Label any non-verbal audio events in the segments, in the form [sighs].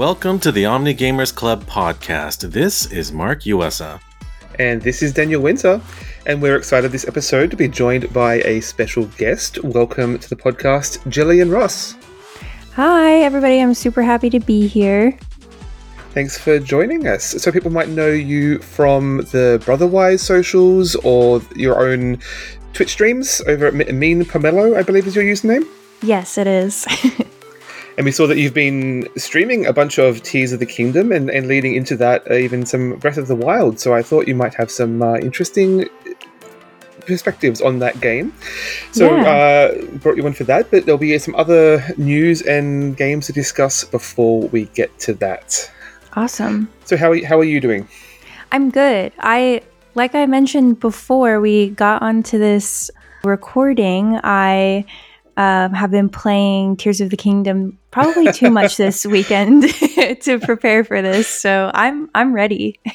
Welcome to the Omni Gamers Club podcast. This is Mark USA. And this is Daniel Winter. And we're excited this episode to be joined by a special guest. Welcome to the podcast, Jillian Ross. Hi, everybody. I'm super happy to be here. Thanks for joining us. So, people might know you from the Brotherwise socials or your own Twitch streams over at Mean Pomelo, I believe is your username. Yes, it is. [laughs] and we saw that you've been streaming a bunch of Tears of the Kingdom and, and leading into that, uh, even some Breath of the Wild. So, I thought you might have some uh, interesting perspectives on that game. So yeah. uh, brought you one for that, but there'll be some other news and games to discuss before we get to that. Awesome. So how are, how are you doing? I'm good. I like I mentioned before we got onto this recording, I um, have been playing Tears of the Kingdom probably too much this [laughs] weekend [laughs] to prepare for this. So I'm I'm ready. [laughs]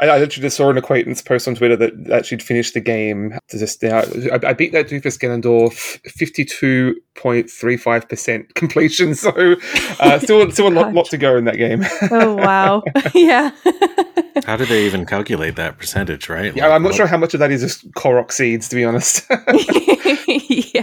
I, I actually just saw an acquaintance post on Twitter that, that she'd finished the game. Just now, I, I beat that Doofus Ganondorf fifty two point three five percent completion. So uh, still still a lot, lot to go in that game. oh wow! yeah. How do they even calculate that percentage? Right? Yeah, like, I'm not sure how much of that is just Korok seeds, to be honest. yeah.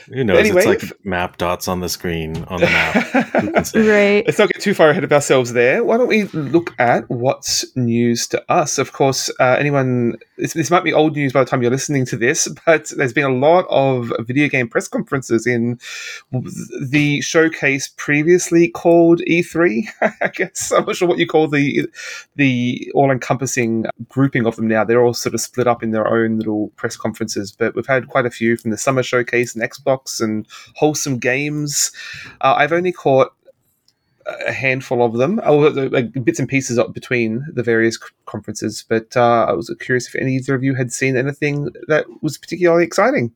Who knows? Anyway, it's like map dots on the screen on the map. [laughs] right. Let's not get too far ahead of ourselves there. Why don't we look at what's news to us? Of course, uh, anyone, this, this, might be old news by the time you're listening to this, [laughs] but there's been a lot of video game press conferences in the showcase previously called E3. [laughs] I guess I'm not sure what you call the the all encompassing grouping of them now. They're all sort of split up in their own little press conferences, but we've had quite a few from the summer showcase and Xbox and wholesome games. Uh, I've only caught a handful of them, oh, like bits and pieces between the various conferences. But uh, I was curious if any of you had seen anything that was particularly exciting.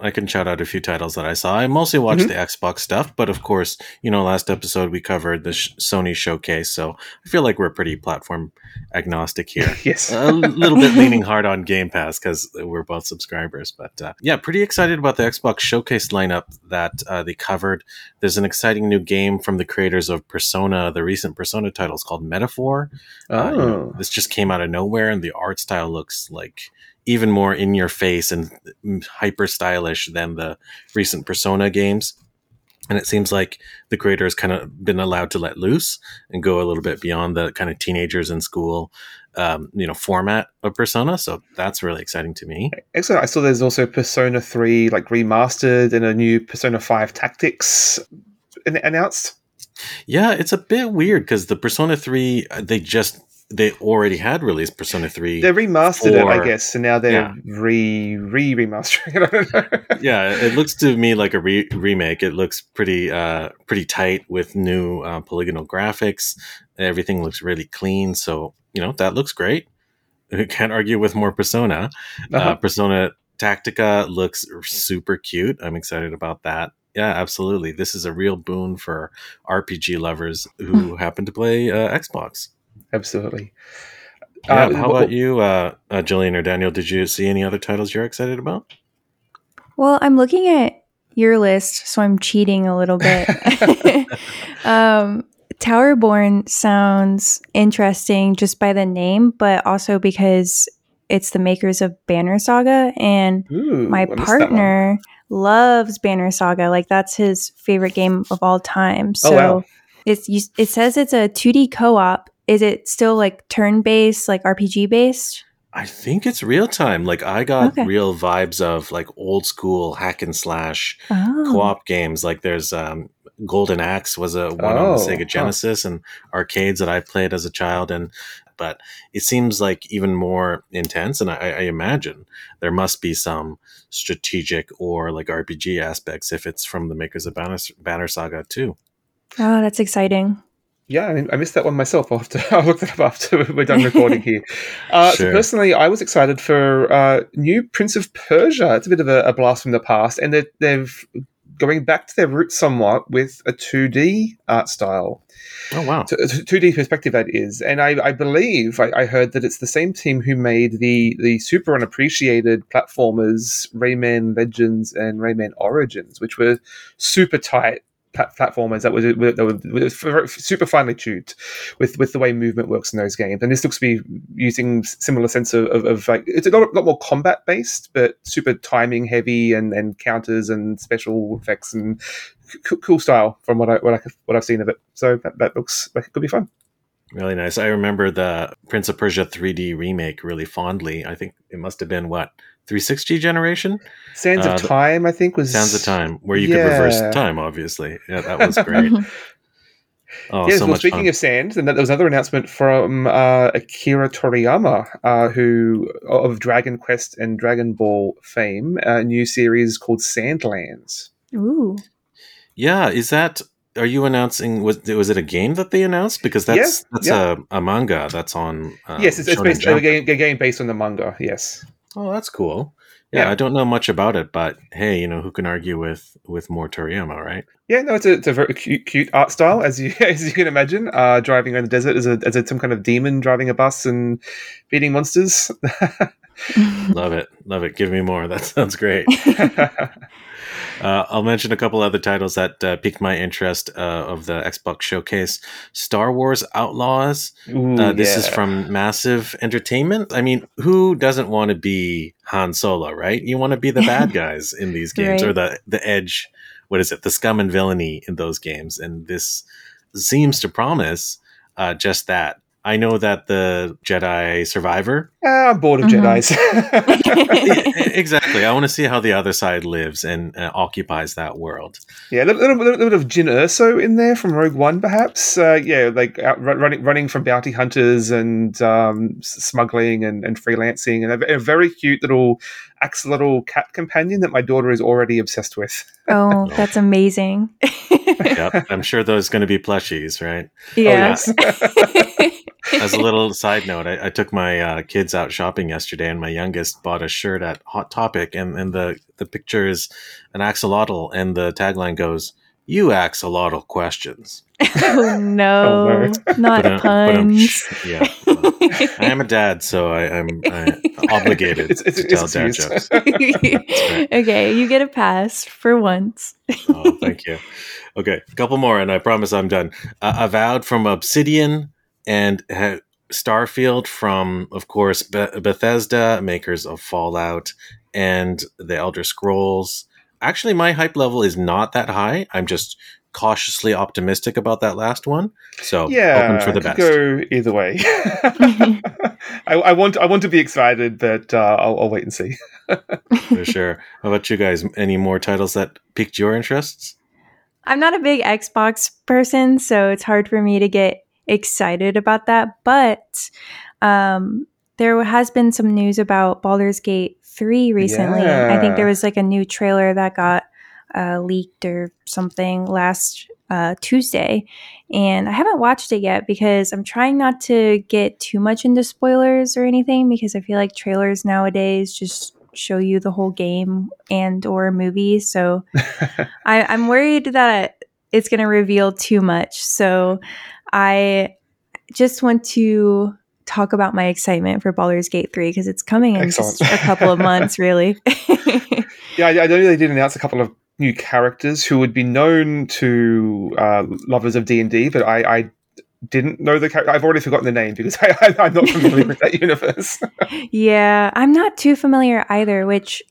I can shout out a few titles that I saw. I mostly watched mm-hmm. the Xbox stuff, but of course, you know, last episode we covered the sh- Sony showcase, so I feel like we're pretty platform agnostic here. [laughs] yes, a little bit [laughs] leaning hard on Game Pass because we're both subscribers, but uh, yeah, pretty excited about the Xbox showcase lineup that uh, they covered. There's an exciting new game from the creators of Persona, the recent Persona titles called Metaphor. Oh, uh, you know, oh. this just came out of nowhere, and the art style looks like even more in your face and hyper stylish than the recent Persona games. And it seems like the creator has kind of been allowed to let loose and go a little bit beyond the kind of teenagers in school, um, you know, format of Persona. So that's really exciting to me. Excellent. I saw there's also Persona 3 like remastered and a new Persona 5 Tactics announced. Yeah, it's a bit weird because the Persona 3, uh, they just they already had released Persona 3. They remastered for, it, I guess, So now they're yeah. re re remastering it. [laughs] yeah, it looks to me like a re- remake. It looks pretty uh pretty tight with new uh, polygonal graphics. Everything looks really clean, so you know that looks great. [laughs] Can't argue with more Persona. Uh, uh-huh. Uh, Persona Tactica looks super cute. I'm excited about that. Yeah, absolutely. This is a real boon for RPG lovers who hmm. happen to play uh, Xbox absolutely. Yeah, uh, how about you, uh, uh, Jillian or Daniel? Did you see any other titles you're excited about? Well, I'm looking at your list, so I'm cheating a little bit. [laughs] [laughs] um, Towerborn sounds interesting just by the name, but also because it's the makers of Banner Saga, and Ooh, my partner loves Banner Saga. Like that's his favorite game of all time. So oh, wow. it's it says it's a 2D co-op is it still like turn based, like RPG based? I think it's real time. Like I got okay. real vibes of like old school hack and slash oh. co-op games. Like there's um, Golden Axe was a one oh. on the oh, Sega Genesis oh. and arcades that I played as a child. And but it seems like even more intense. And I, I imagine there must be some strategic or like RPG aspects if it's from the makers of Banner, Banner Saga too. Oh, that's exciting yeah, I, missed that one myself. I'll, to, I'll look that up after [laughs] we're done recording here. Uh, sure. So personally, I was excited for uh, new Prince of Persia. It's a bit of a, a blast from the past, and they're, they've going back to their roots somewhat with a 2D art style. Oh wow, so, 2D perspective that is, and I, I believe I, I, heard that it's the same team who made the the super unappreciated platformers Rayman Legends and Rayman Origins, which were super tight platformers that was, that were super finely tuned with with the way movement works in those games. And this looks to be using similar sense of, of, of like it's a lot, lot more combat based, but super timing heavy and, and counters and special effects and c- cool style from what I what I what I've seen of it. So that, that looks like it could be fun. Really nice. I remember the Prince of Persia 3D remake really fondly. I think it must have been what 360 generation. Sands uh, of Time, I think was Sands of Time, where you yeah. could reverse time. Obviously, yeah, that was [laughs] great. oh, yes, so well, speaking fun. of Sand, and that there was another announcement from uh, Akira Toriyama, uh, who of Dragon Quest and Dragon Ball fame, a new series called Sandlands. Ooh. Yeah, is that are you announcing was was it a game that they announced because that's yeah, that's yeah. A, a manga that's on uh, yes it's, it's based a game, a game based on the manga yes oh that's cool. Yeah, yeah, I don't know much about it but hey you know who can argue with with more Toriyama right? Yeah no it's a, it's a very cute, cute art style as you [laughs] as you can imagine. Uh, driving around the desert as a as a, some kind of demon driving a bus and beating monsters. [laughs] Love it. Love it. Give me more. That sounds great [laughs] uh, I'll mention a couple other titles that uh, piqued my interest uh, of the Xbox showcase. Star Wars Outlaws. Ooh, uh, this yeah. is from Massive Entertainment. I mean, who doesn't want to be Han Solo, right? You want to be the [laughs] bad guys in these games right. or the the edge. What is it? The scum and villainy in those games, and this seems to promise uh, just that. I know that the Jedi Survivor. Uh, I'm bored of mm-hmm. Jedi's. [laughs] [laughs] exactly. I want to see how the other side lives and uh, occupies that world. Yeah, a little, little, little, bit of Jyn Erso in there from Rogue One, perhaps. Uh, yeah, like out, running running from bounty hunters and um, smuggling and, and, freelancing, and a, a, very cute little axolotl cat companion that my daughter is already obsessed with. [laughs] oh, that's amazing. [laughs] yep, I'm sure those are going to be plushies, right? Yes. Oh, yeah. [laughs] As a little side note, I, I took my uh, kids out shopping yesterday, and my youngest bought a shirt at Hot Topic, and, and the the picture is an axolotl, and the tagline goes, "You axolotl questions." [laughs] oh no, [laughs] oh, not but, puns. But yeah, well, I am a dad, so I, am [laughs] obligated it's, it's, to tell dad jokes. Right. Okay, you get a pass for once. oh, thank you. Okay, a couple more, and I promise I'm done. Uh, Avowed from Obsidian and Starfield from, of course, Bethesda, makers of Fallout and the Elder Scrolls. Actually, my hype level is not that high. I'm just cautiously optimistic about that last one. So yeah, hoping for the best. Go either way. [laughs] [laughs] I, I, want I want to be excited, but uh, I'll, I'll, wait and see. [laughs] for sure. How about you guys? Any more titles that piqued your interests? I'm not a big Xbox person, so it's hard for me to get excited about that. But um, there has been some news about Baldur's Gate 3 recently. Yeah. I think there was like a new trailer that got uh, leaked or something last uh, Tuesday. And I haven't watched it yet because I'm trying not to get too much into spoilers or anything because I feel like trailers nowadays just show you the whole game and or movie. So [laughs] I, I'm worried that it's going to reveal too much. So I just want to talk about my excitement for Baldur's Gate 3 because it's coming in Excellent. just a couple of months, really. [laughs] [laughs] yeah, I, I, know they did announce a couple of new characters who would be known to uh, lovers of D&D, but I, I didn't know the character. I've already forgotten the name because [laughs] I, am not familiar with that universe. yeah, I'm not too familiar either, which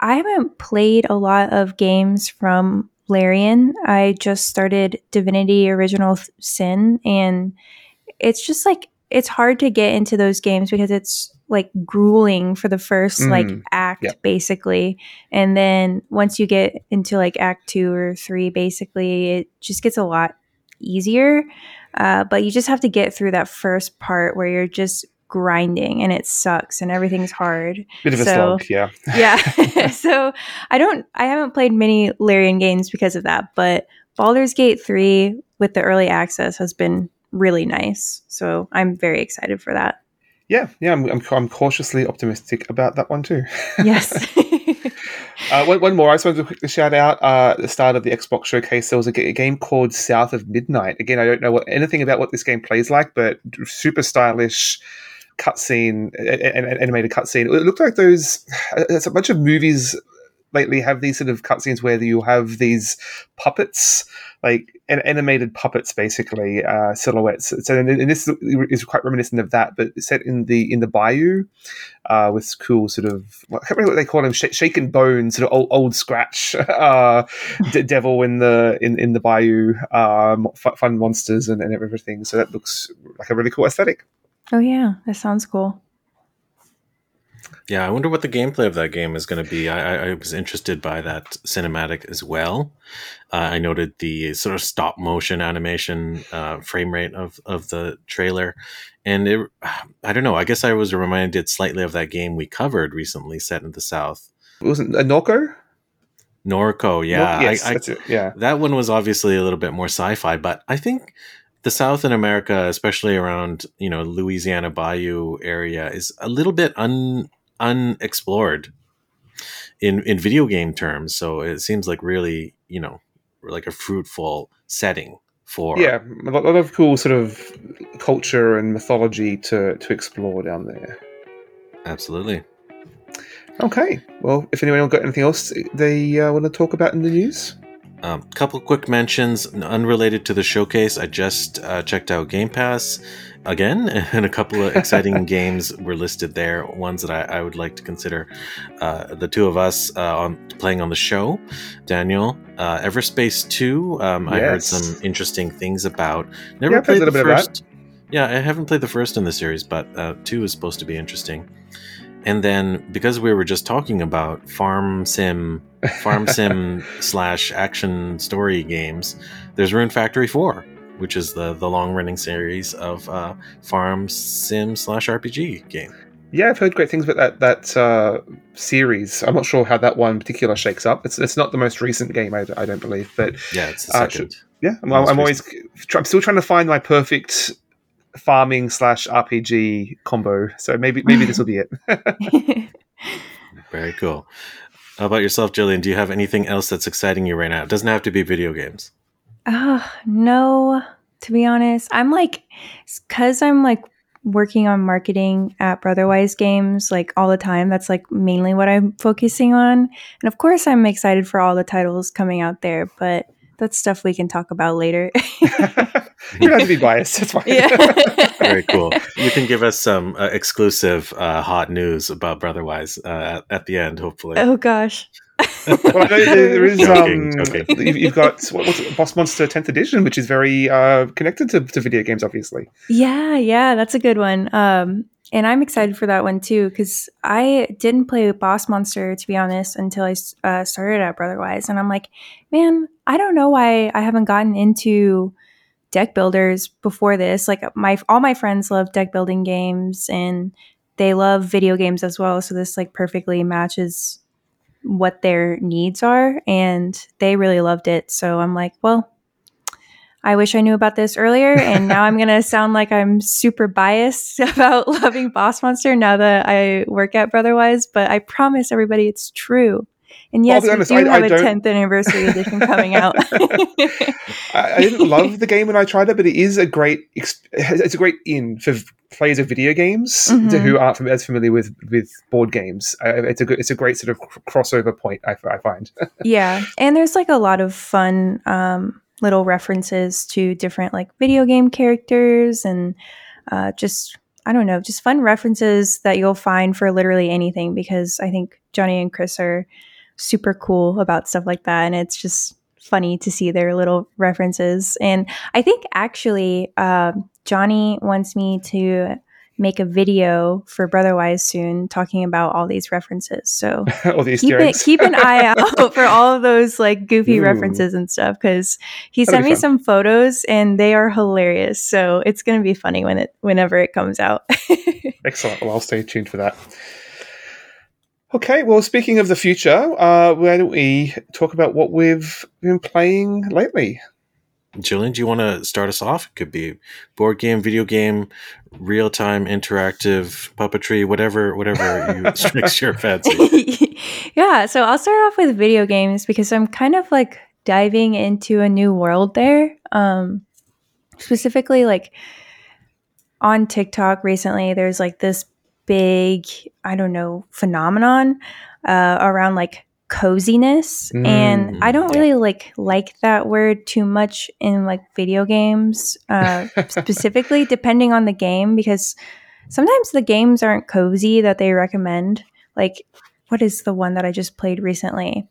I haven't played a lot of games from Larian. I just started Divinity Original Sin, and it's just like it's hard to get into those games because it's like grueling for the first mm, like act yeah. basically and then once you get into like act two or three basically it just gets a lot easier uh, but you just have to get through that first part where you're just grinding and it sucks and everything's hard. Bit of so, a slog, yeah. [laughs] yeah. [laughs] so I don't I haven't played many Larian games because of that, but Baldur's Gate 3 with the early access has been really nice. So I'm very excited for that. Yeah, yeah, I'm, I'm, I'm cautiously optimistic about that one too. [laughs] yes. uh, one, one, more. I just wanted to quickly shout out uh, at the start of the Xbox showcase. There was a, g- a, game called South of Midnight. Again, I don't know what, anything about what this game plays like, but super stylish cutscene, an animated cutscene. It looked like those. It's a bunch of movies lately have these sort of cutscenes where you have these puppets, like animated puppets, basically uh, silhouettes. So and, this is quite reminiscent of that, but set in the in the bayou uh, with cool sort of I can't remember what they call them, sh- shaken bones, sort of old, old scratch [laughs] uh, d- devil in the in in the bayou, um, fun monsters and, and everything. So that looks like a really cool aesthetic. Oh yeah, that sounds cool. Yeah, I wonder what the gameplay of that game is going to be. I, I, was interested by that cinematic as well. Uh, I noted the sort of stop motion animation uh, frame rate of, of the trailer. And it, I don't know, I guess I was reminded slightly of that game we covered recently set in the South. It wasn't a Norco? Norco, yeah. yes, I, that's it. Yeah. That one was obviously a little bit more sci fi, but I think the South in America, especially around, you know, Louisiana Bayou area, is a little bit un unexplored in in video game terms. So it seems like really, you know, like a fruitful setting for yeah, a lot of cool sort of culture and mythology to to explore down there. Absolutely. Okay. Well, if anyone got anything else they uh, want to talk about in the news. A um, couple quick mentions unrelated to the showcase. I just uh, checked out Game Pass again, [laughs] and a couple of exciting [laughs] games were listed there. Ones that I, I would like to consider. Uh, the two of us uh, on playing on the show, Daniel, uh, Everspace Two. Um, yes. I heard some interesting things about. Never yeah, played the first. Yeah, I haven't played the first in the series, but uh, two is supposed to be interesting. And then because we were just talking about farm sim, farm [laughs] sim slash action story games, there's Rune Factory Four, which is the the long running series of uh, farm sim slash RPG game. Yeah, I've heard great things about that that uh, series. I'm not sure how that one particular shakes up. It's it's not the most recent game, I, I don't believe, but yeah, it's the second. Uh, yeah, I'm, I'm always I'm still trying to find my perfect farming slash RPG combo. So maybe maybe this will be it. [laughs] Very cool. How about yourself, Jillian? Do you have anything else that's exciting you right now? It doesn't have to be video games. Oh, no. To be honest, I'm like, because I'm like working on marketing at Brotherwise Games like all the time. That's like mainly what I'm focusing on. And of course, I'm excited for all the titles coming out there, but that's stuff we can talk about later. [laughs] [laughs] you don't have to be biased. It's fine. Yeah. [laughs] Very cool. You can give us some uh, exclusive uh, hot news about Brotherwise uh, at, at, the end, hopefully. Oh gosh. Well, I know there is. Joking, um, joking. [laughs] You've got what's it, Boss Monster 10th edition, which is very uh, connected to, to video games, obviously. Yeah, yeah, that's a good one. Um, and I'm excited for that one too because I didn't play Boss Monster to be honest until I uh, started at Brotherwise, and I'm like, man, I don't know why I haven't gotten into deck builders before this. Like my all my friends love deck building games and they love video games as well, so this like perfectly matches what their needs are, and they really loved it. So I'm like, well, I wish I knew about this earlier. And now I'm going [laughs] to sound like I'm super biased [laughs] about loving Boss Monster now that I work at Brotherwise. But I promise everybody it's true. And yes, honest, we do I, have I a 10th anniversary edition coming out. [laughs] [laughs] I, I, didn't love the game when I tried it, but it is a great it's a great in for players of video games mm-hmm. who aren't as familiar with with board games. it's a good, it's a great sort of crossover point. I, I find. [laughs] yeah, and there's like a lot of fun. Um, little references to different like video game characters and uh, just I don't know, just fun references that you'll find for literally anything because I think Johnny and Chris are super cool about stuff like that, and it's just funny to see their little references. And I think actually, uh, Johnny wants me to make a video for Brotherwise soon talking about all these references. So [laughs] keep, it, keep an eye [laughs] out for all of those like goofy Ooh. references and stuff because he That'd sent me some photos and they are hilarious. So it's going to be funny when it whenever it comes out. [laughs] Excellent. Well, I'll stay tuned for that. Okay, well, speaking of the future, uh, why don't we talk about what we've been playing lately? Jillian, do you want to start us off? It could be board game, video game, real time, interactive, puppetry, whatever, whatever you [laughs] strikes your fancy. [laughs] yeah, so I'll start off with video games because I'm kind of like diving into a new world there. Um, specifically, like on TikTok recently, there's like this big, I don't know, phenomenon uh, around like coziness. Mm. and i don't really like like that word too much in like video games uh, [laughs] specifically depending on the game because sometimes the games aren't cozy that they recommend. Like what is the one that i just played recently?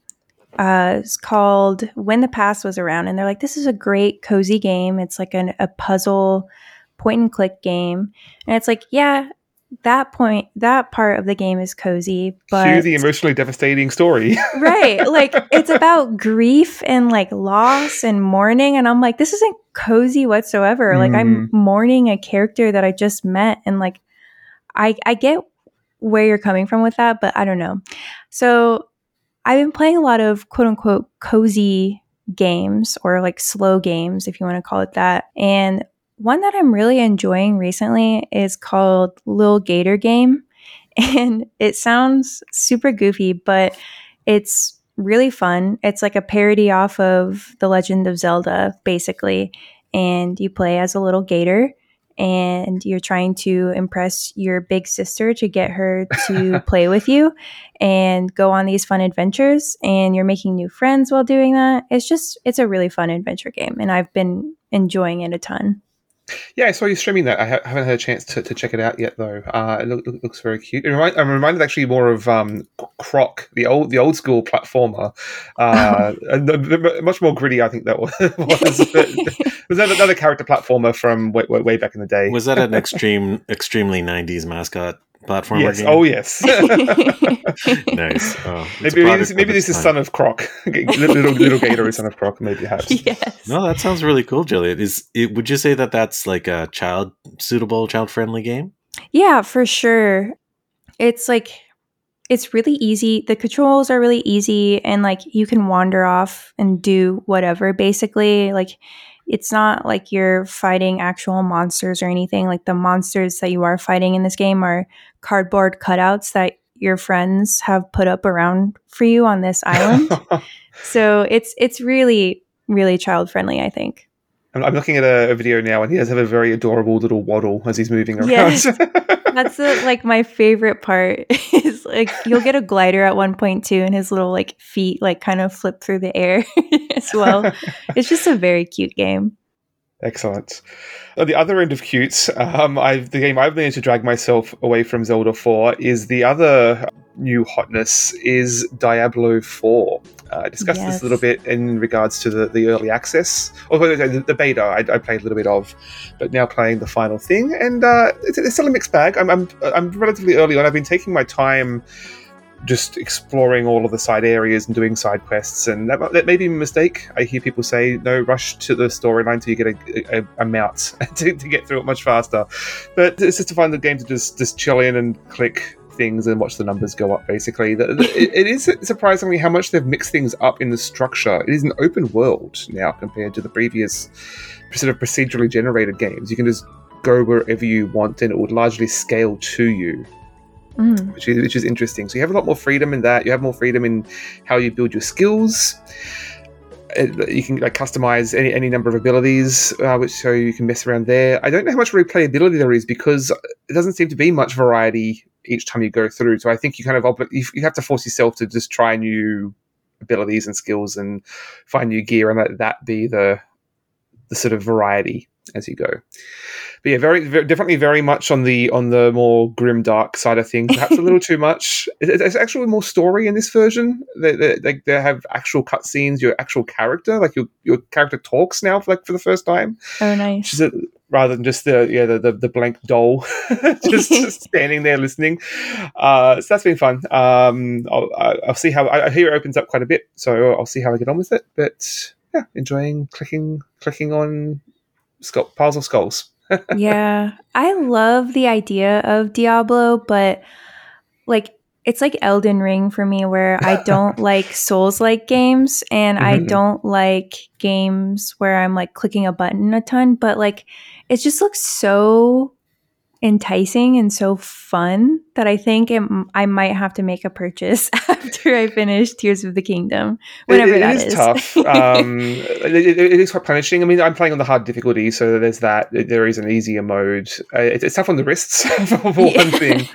Uh, it's called when the past was around and they're like this is a great cozy game. It's like an, a puzzle point and click game. And it's like yeah that point that part of the game is cozy but Cue the emotionally devastating story [laughs] right like it's about grief and like loss and mourning and i'm like this isn't cozy whatsoever mm. like i'm mm. mourning a character that i just met and like i i get where you're coming from with that but i don't know so i've been playing a lot of quote unquote cozy games or like slow games if you want to call it that and one that I'm really enjoying recently is called Lil Gator Game. [laughs] And it sounds super goofy, but it's really fun. It's like a parody off of The Legend of Zelda, basically. And you play as a little gator and you're trying to impress your big sister to get her to [laughs] play with you and go on these fun adventures and you're making new friends while doing that. It's just it's a really fun adventure game and I've been enjoying it a ton. Yeah, I saw you streaming that. I ha- haven't had a chance to, to check it out yet, though. Uh, it look, look, looks very cute. It remind, I'm reminded actually more of um, Croc, the old the old school platformer, uh, [laughs] and much more gritty. I think that [laughs] was. [laughs] was that another character platformer from way, way, way, back in the day? Was that an extreme, extremely '90s mascot platformer yes. game? Oh, yes. [laughs] [laughs] nice. Oh, maybe maybe this, maybe this is son of Croc. [laughs] little little gator is son of Croc. Maybe perhaps. Yes. No, that sounds really cool, Juliet. Is it? Would you say that that's like a child suitable, child friendly game? Yeah, for sure. It's like it's really easy. The controls are really easy, and like you can wander off and do whatever. Basically, like it's not like you're fighting actual monsters or anything. Like the monsters that you are fighting in this game are cardboard cutouts that your friends have put up around for you on this island. [laughs] so it's it's really really child friendly, I think. I'm, looking at a, a, video now, and he does have a very adorable little waddle as he's moving around. Yes. [laughs] That's the, like my favorite part. [laughs] Is like you'll get a glider at one point too, and his little like feet like kind of flip through the air [laughs] as well. [laughs] it's just a very cute game. Excellent. At the other end of cute, um, I've, the game I've managed to drag myself away from Zelda 4 is the other new hotness is Diablo 4. Uh, I discussed yes. this a little bit in regards to the, the early access, or the, the beta I, I, played a little bit of, but now playing the final thing, and uh, it's, it's, still a mixed bag. I'm, I'm, I'm relatively early on. I've been taking my time just exploring all of the side areas and doing side quests, and that, that may be a mistake. I hear people say, no, rush to the storyline until you get a, a, a mount [laughs] to, to, get through it much faster. But it's just to find the game to just, just chill in and click things and watch the numbers go up, basically. it, it is surprisingly how much they've mixed things up in the structure. It is an open world now compared to the previous sort of procedurally generated games. You can just go wherever you want and it would largely scale to you mm. which, is, which is interesting. So you have a lot more freedom in that. You have more freedom in how you build your skills. you can like customize any, any number of abilities, uh, which so you can mess around there. I don't know how much replayability there is because it doesn't seem to be much variety each time you go through. So I think you kind of you have to force yourself to just try new abilities and skills and find new gear and let that be the the sort of variety as you go. But yeah, very, very definitely very much on the on the more grim dark side of things. Perhaps a little [laughs] too much. There's actually more story in this version. They, they, they, they have actual cutscenes. Your actual character, like your your character talks now, for, like for the first time. Oh, nice. A, rather than just the yeah the the, the blank doll [laughs] just, [laughs] just, standing there listening. Uh, so that's been fun. Um, I'll, I'll see how I, I hear it opens up quite a bit, so I'll see how I get on with it. But yeah, enjoying clicking clicking on skull, piles of skulls [laughs] yeah, I love the idea of Diablo, but like it's like Elden Ring for me, where I [laughs] don't like Souls like games and mm-hmm. I don't like games where I'm like clicking a button a ton, but like it just looks so enticing and so fun that I think it, I might have to make a purchase [laughs] after I finish Tears of the Kingdom. Whenever it, it that is, is. tough. [laughs] Um, it, it is quite punishing. I mean, I'm playing on the hard difficulty, so there's that. There is an easier mode. Uh, it's, it's, tough on the wrists [laughs] for one yeah. thing,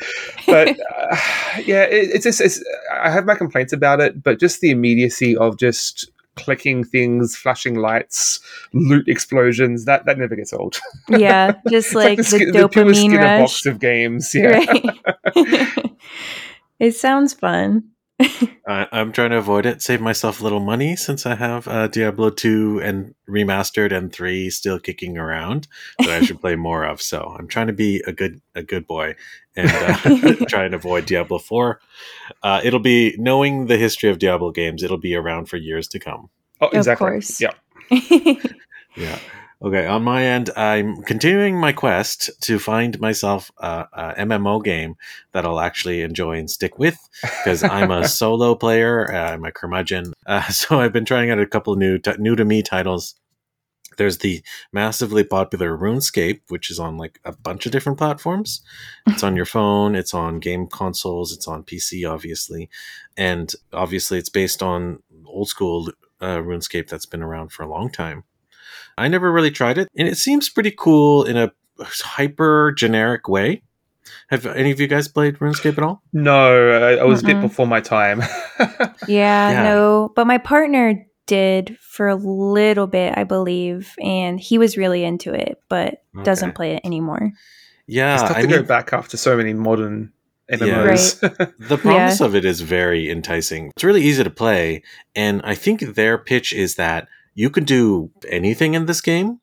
but uh, yeah, it's just. It's, I have my complaints about it, but just the immediacy of just clicking things, flashing lights, loot explosions. That that never gets old. Yeah, [laughs] just like, like, the, the, the dopamine rush. box of games. [laughs] Yeah. Right. [laughs] it sounds fun. [laughs] I, am trying to avoid it, save myself a little money since I have uh, Diablo 2 and remastered and 3 still kicking around that I should play [laughs] more of. So I'm trying to be a good a good boy and uh, [laughs] try and avoid Diablo 4. Uh, it'll be knowing the history of Diablo games, it'll be around for years to come. Oh, exactly. Of course. Yeah. yeah. Okay, on my end, I'm continuing my quest to find myself a, a MMO game that I'll actually enjoy and stick with because I'm a [laughs] solo player. Uh, I'm a curmudgeon, uh, [laughs] so I've been trying out a couple new t- new to me titles. There's the massively popular RuneScape, which is on like a bunch of different platforms. It's on your [laughs] phone, it's on game consoles, it's on PC, obviously, and obviously it's based on old school uh, RuneScape that's been around for a long time. I never really tried it, and it seems pretty cool in a hyper generic way. Have any of you guys played RuneScape at all? No, I, I was Mm-mm. a bit before my time. [laughs] yeah, yeah, no, but my partner did for a little bit, I believe, and he was really into it, but okay. doesn't play it anymore. Yeah, it's tough I to mean, go back after so many modern MMOs. Yeah. Right. [laughs] the promise yeah. of it is very enticing. It's really easy to play, and I think their pitch is that you can do anything in this game.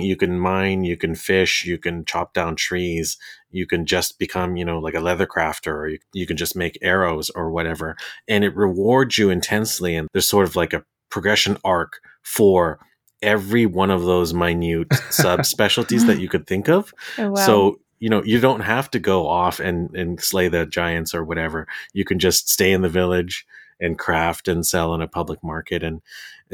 You can mine, you can fish, you can chop down trees, you can just become, you know, like a leather crafter, or you, you can just make arrows or whatever. And it rewards you intensely. And there's sort of like a progression arc for every one of those minute [laughs] subspecialties that you could think of. Oh, wow. So you know you don't have to go off and and slay the giants or whatever you can just stay in the village and craft and sell in a public market and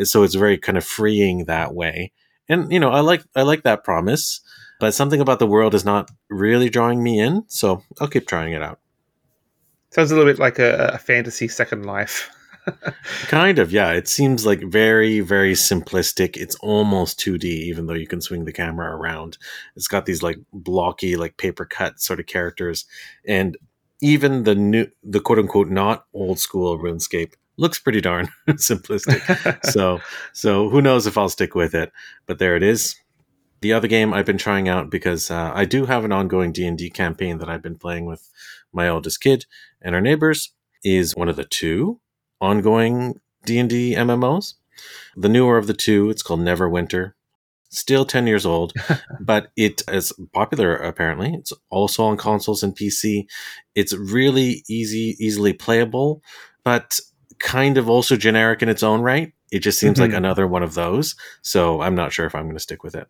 so it's very kind of freeing that way. And you know i like i like that promise but something about the world is not really drawing me in so i'll keep trying it out. Sounds a little bit like a, a fantasy second life. [laughs] Kind of yeah. It seems like very very simplistic. It's almost 2d even though you can swing the camera around. It's got these like blocky like paper cut sort of characters. And even the new, the quote unquote not old school RuneScape looks pretty darn [laughs] simplistic. [laughs] so, so who knows if I'll stick with it? But there it is. The other game I've been trying out because uh, I do have an ongoing D and D campaign that I've been playing with my oldest kid and our neighbors is one of the two ongoing D and D MMOs. The newer of the two, it's called Neverwinter still 10 years old, [laughs] but it is popular apparently. It's also on consoles and PC. It's really easy, easily playable, but kind of also generic in its own right. It just seems mm-hmm. like another one of those. So I'm not sure if I'm going to stick with it.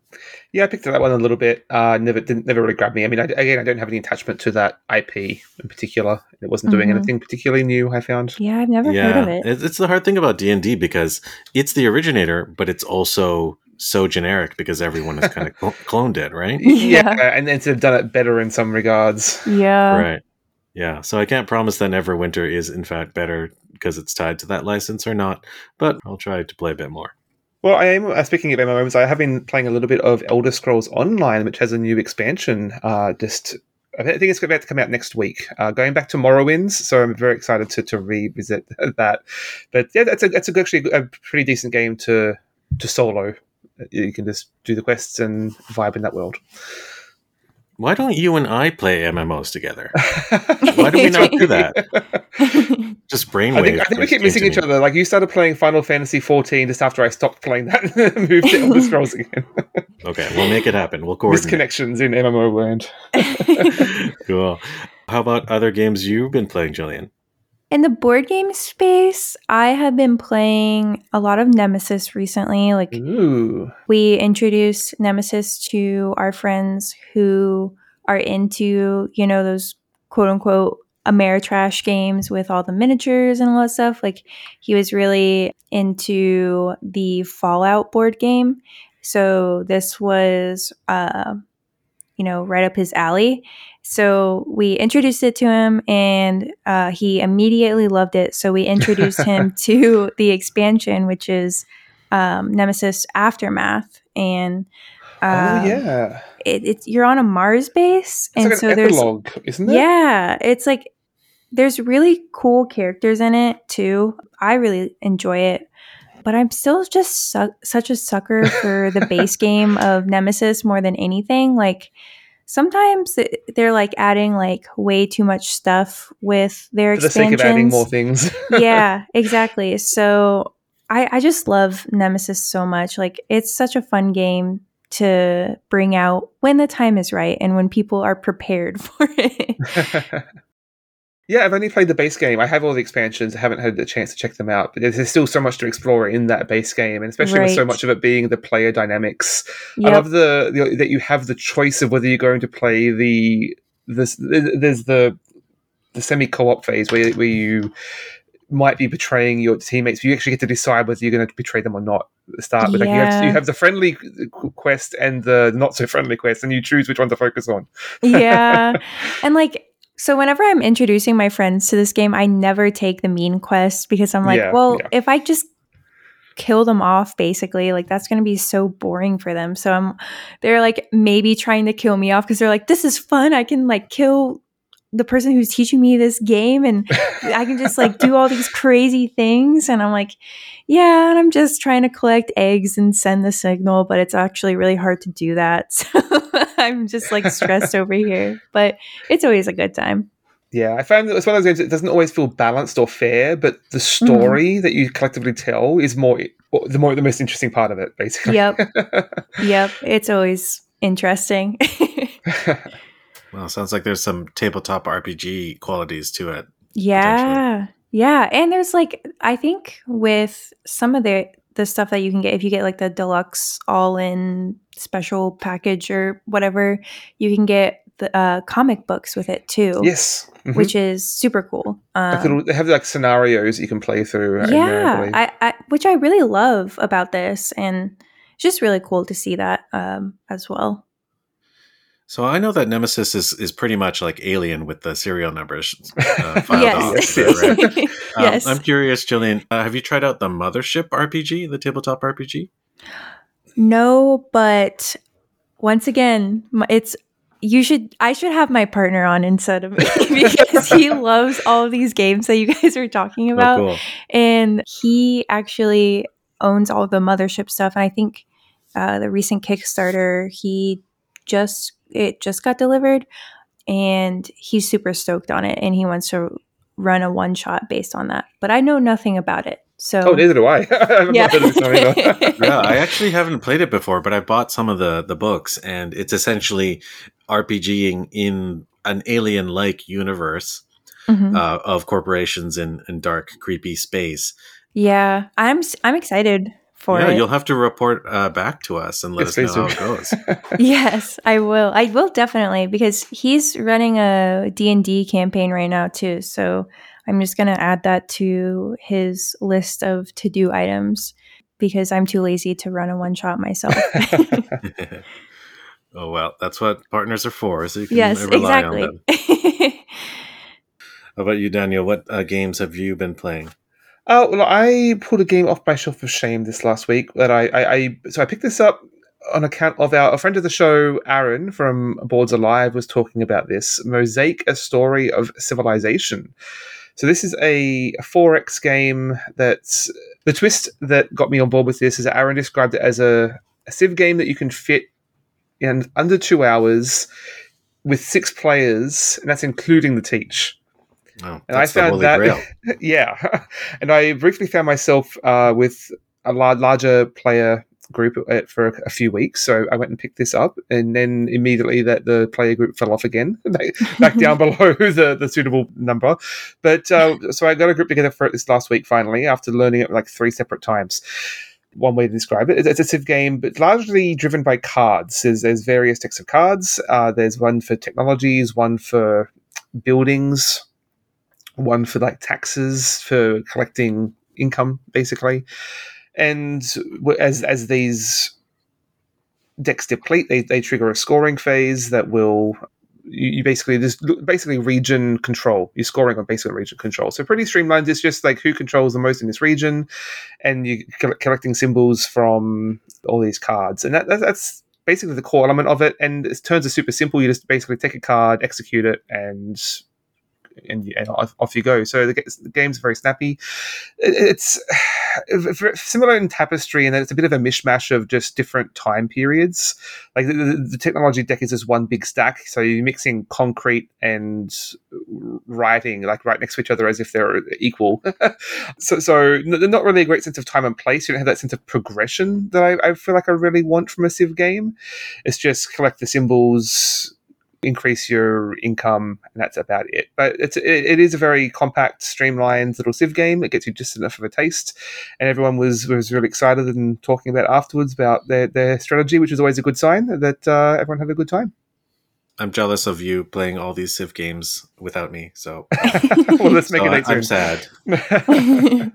Yeah, I picked up that one a little bit. Uh, never didn't never really grabbed me. I mean, I, again, I don't have any attachment to that IP in particular. It wasn't doing mm-hmm. anything particularly new. I found. Yeah, I've never yeah, heard of it. It's the hard thing about D and D because it's the originator, but it's also so generic because everyone has kind of [laughs] cloned it, right? Yeah, and then to have done it better in some regards. Yeah, right. Yeah, so I can't promise that Neverwinter is in fact better because it's tied to that license or not, but I'll try to play a bit more. Well, I am uh, speaking of MMOs. I have been playing a little bit of Elder Scrolls Online, which has a new expansion. Uh, just I think it's about to come out next week. Uh, going back to Morrowinds, so I'm very excited to, to revisit [laughs] that. But yeah, that's a that's a, actually a pretty decent game to to solo you can just do the quests and vibe in that world. Why don't you and I play MMOs together? [laughs] Why do we not do [laughs] that? Just brainwave. I think, I think we keep missing each other. Like you started playing Final Fantasy 14 just after I stopped playing that, [laughs] moved to Elder Scrolls again. okay, we'll make it happen. We'll coordinate. Misconnections in MMO land. cool. How about other games you've been playing, Jillian? In the board game space, I have been playing a lot of Nemesis recently. Like Ooh. we introduced Nemesis to our friends who are into, you know, those quote unquote Ameritrash games with all the miniatures and all that stuff. Like he was really into the Fallout board game. So this was uh you know, right up his alley. So we introduced it to him and uh, he immediately loved it. So we introduced him [laughs] to the expansion, which is um, Nemesis Aftermath. And oh, um, oh, yeah. It, it's you're on a Mars base, it's and like so an epilogue, isn't it? Yeah, it's like there's really cool characters in it too. I really enjoy it but I'm still just su- such a sucker for the base [laughs] game of Nemesis more than anything. Like sometimes they're like adding like way too much stuff with their for expansions. the sake of adding more things. [laughs] yeah, exactly. So I, I just love Nemesis so much. Like it's such a fun game to bring out when the time is right and when people are prepared [laughs] for it. Yeah, I've only played the base game. I have all the expansions. I haven't had the chance to check them out, but there's still so much to explore in that base game, and especially right. with so much of it being the player dynamics. Yep. I love the, the, that you have the choice of whether you're going to play the this. There's the the semi co-op phase where where you might be betraying your teammates. but You actually get to decide whether you're going to betray them or not at the start. But yeah. like you, have, you have the friendly quest and the not so friendly quest, and you choose which one to focus on. yeah, [laughs] and like so whenever I'm introducing my friends to this game, I never take the mean quest because I'm like, yeah, well, yeah. if I just kill them off basically like that's going to be so boring for them so i'm they're like maybe trying to kill me off because they're like this is fun i can like kill the person who's teaching me this game and i can just like do all these crazy things and i'm like yeah and i'm just trying to collect eggs and send the signal but it's actually really hard to do that [laughs] so I'm just like stressed over here, but it's always a good time. Yeah, I found that it's one of those games that doesn't always feel balanced or fair, but the story mm. that you collectively tell is more the more the most interesting part of it, basically. Yep. [laughs] yep. It's always interesting. [laughs] well, sounds like there's some tabletop RPG qualities to it. Yeah. Yeah. And there's like I think with some of the the stuff that you can get if you get like the deluxe all in special package or whatever, you can get the uh, comic books with it too. Yes, mm-hmm. which is super cool. Um, they have like scenarios you can play through. Yeah, I, I, which I really love about this, and it's just really cool to see that um, as well. So I know that Nemesis is, is pretty much like Alien with the serial numbers uh, [laughs] filed yes. off. [laughs] Right? um, yes. I'm curious, Jillian, uh, have you tried out the Mothership RPG, the tabletop RPG? No, but once again, it's you should I should have my partner on instead of me [laughs] because he loves all of these games that you guys are talking oh, about. Oh, cool. And he actually owns all the mothership stuff. And I think uh, the recent Kickstarter, he just it just got delivered and he's super stoked on it and he wants to run a one shot based on that. But I know nothing about it. So oh, neither do I. [laughs] I yeah. [laughs] yeah, I actually haven't played it before, but I bought some of the the books, and it's essentially RPGing in an alien like universe mm-hmm. uh, of corporations in, in dark, creepy space. Yeah, I'm I'm excited for yeah, it. you'll have to report uh, back to us and let it's us know how it [laughs] goes. yes, I will. I will definitely because he's running a D and D campaign right now too. So I'm just going to add that to his list of to do items because I'm too lazy to run a one shot myself. [laughs] [laughs] oh, well, that's what partners are for. So you can yes, rely exactly. on them. How about you, Daniel? What uh, games have you been playing? Oh, well, I pulled a game off my shelf of shame this last week. That I, I, I so I picked this up on account of our a friend of the show, Aaron from Boards Alive, was talking about this Mosaic: A Story of Civilization. So this is a 4X game that's the twist that got me on board with this is Aaron described it as a, a Civ game that you can fit in under two hours with six players, and that's including the teach. Oh, and I found that, [laughs] yeah, [laughs] and I briefly found myself uh, with a larger player group for a few weeks. So I went and picked this up, and then immediately that the player group fell off again, [laughs] back down below the, the suitable number. But uh, so I got a group together for this last week finally after learning it like three separate times. One way to describe it. It's a Civ game, but largely driven by cards. There's, there's various decks of cards. Uh, there's one for technologies, one for buildings, one for like taxes for collecting income, basically and as as these decks deplete, they, they trigger a scoring phase that will you, you basically just basically region control. You're scoring on basically region control. So pretty streamlined. It's just like who controls the most in this region, and you're collecting symbols from all these cards, and that, that's basically the core element of it. And it turns are super simple. You just basically take a card, execute it, and and, and off you go. So the, the game's very snappy. It's similar in Tapestry in that it's a bit of a mishmash of just different time periods. Like the, the technology deck is just one big stack, so you're mixing concrete and writing like right next to each other as if they're equal. [laughs] so, so not really a great sense of time and place. You don't have that sense of progression that I, I feel like I really want from a Civ game. It's just collect the symbols increase your income, and that's about it. But it's it, it is a very compact, streamlined little Civ game. It gets you just enough of a taste, and everyone was was really excited and talking about afterwards about their their strategy, which is always a good sign that uh, everyone had a good time. I'm jealous of you playing all these Civ games without me. So, [laughs] [laughs] well, let's make so it. I, I'm sad. [laughs]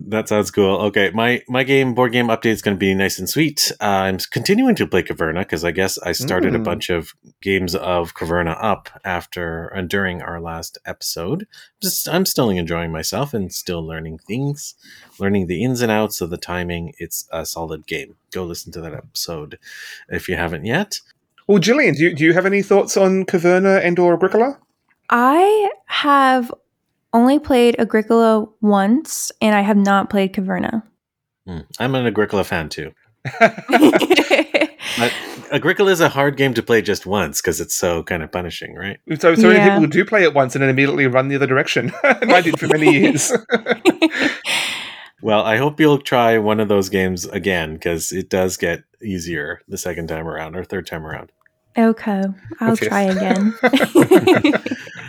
That sounds cool. Okay, my my game board game update is going to be nice and sweet. Uh, I'm continuing to play Caverna because I guess I started mm. a bunch of games of Caverna up after and during our last episode. Just I'm still enjoying myself and still learning things, learning the ins and outs of the timing. It's a solid game. Go listen to that episode if you haven't yet. Well, Jillian, do you, do you have any thoughts on Caverna and or Agricola? I have only played Agricola once, and I have not played Caverna. Mm, I'm an Agricola fan too. [laughs] [laughs] Agricola is a hard game to play just once because it's so kind of punishing, right? So, so yeah. many people do play it once and then immediately run the other direction. and I did for many [laughs] years. well, I hope you'll try one of those games again because it does get easier the second time around or third time around. Okay, I'll okay. try again. [laughs]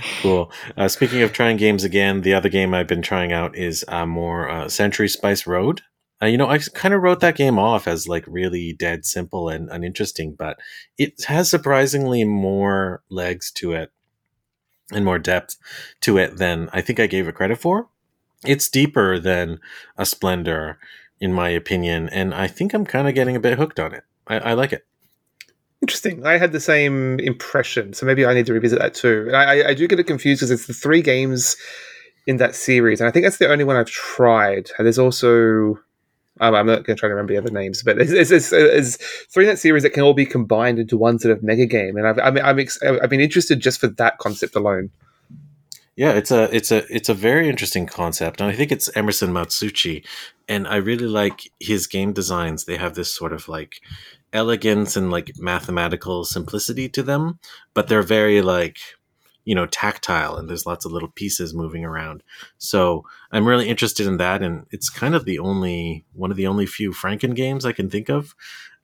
[laughs] cool. Uh, speaking of trying games again, the other game I've been trying out is uh, more uh, Century Spice Road. Uh, you know, I kind of wrote that game off as like really dead simple and uninteresting, but it has surprisingly more legs to it and more depth to it than I think I gave it credit for. It's deeper than a Splendor, in my opinion, and I think I'm kind of getting a bit hooked on it. I, I like it. Interesting. I had the same impression, so maybe I need to revisit that too. I, I do get it confused because it's the three games in that series, and I think that's the only one I've tried. And there's also um, I'm not going to try to remember the other names, but there's, three in that series that can all be combined into one sort of mega game, and I've I'm, I'm ex- I've been interested just for that concept alone. Yeah, it's a it's a it's a very interesting concept, and I think it's Emerson Matsuuchi, and I really like his game designs. They have this sort of like elegance and like mathematical simplicity to them, but they're very like you know tactile and there's lots of little pieces moving around. So I'm really interested in that, and it's kind of the only one of the only few Franken games I can think of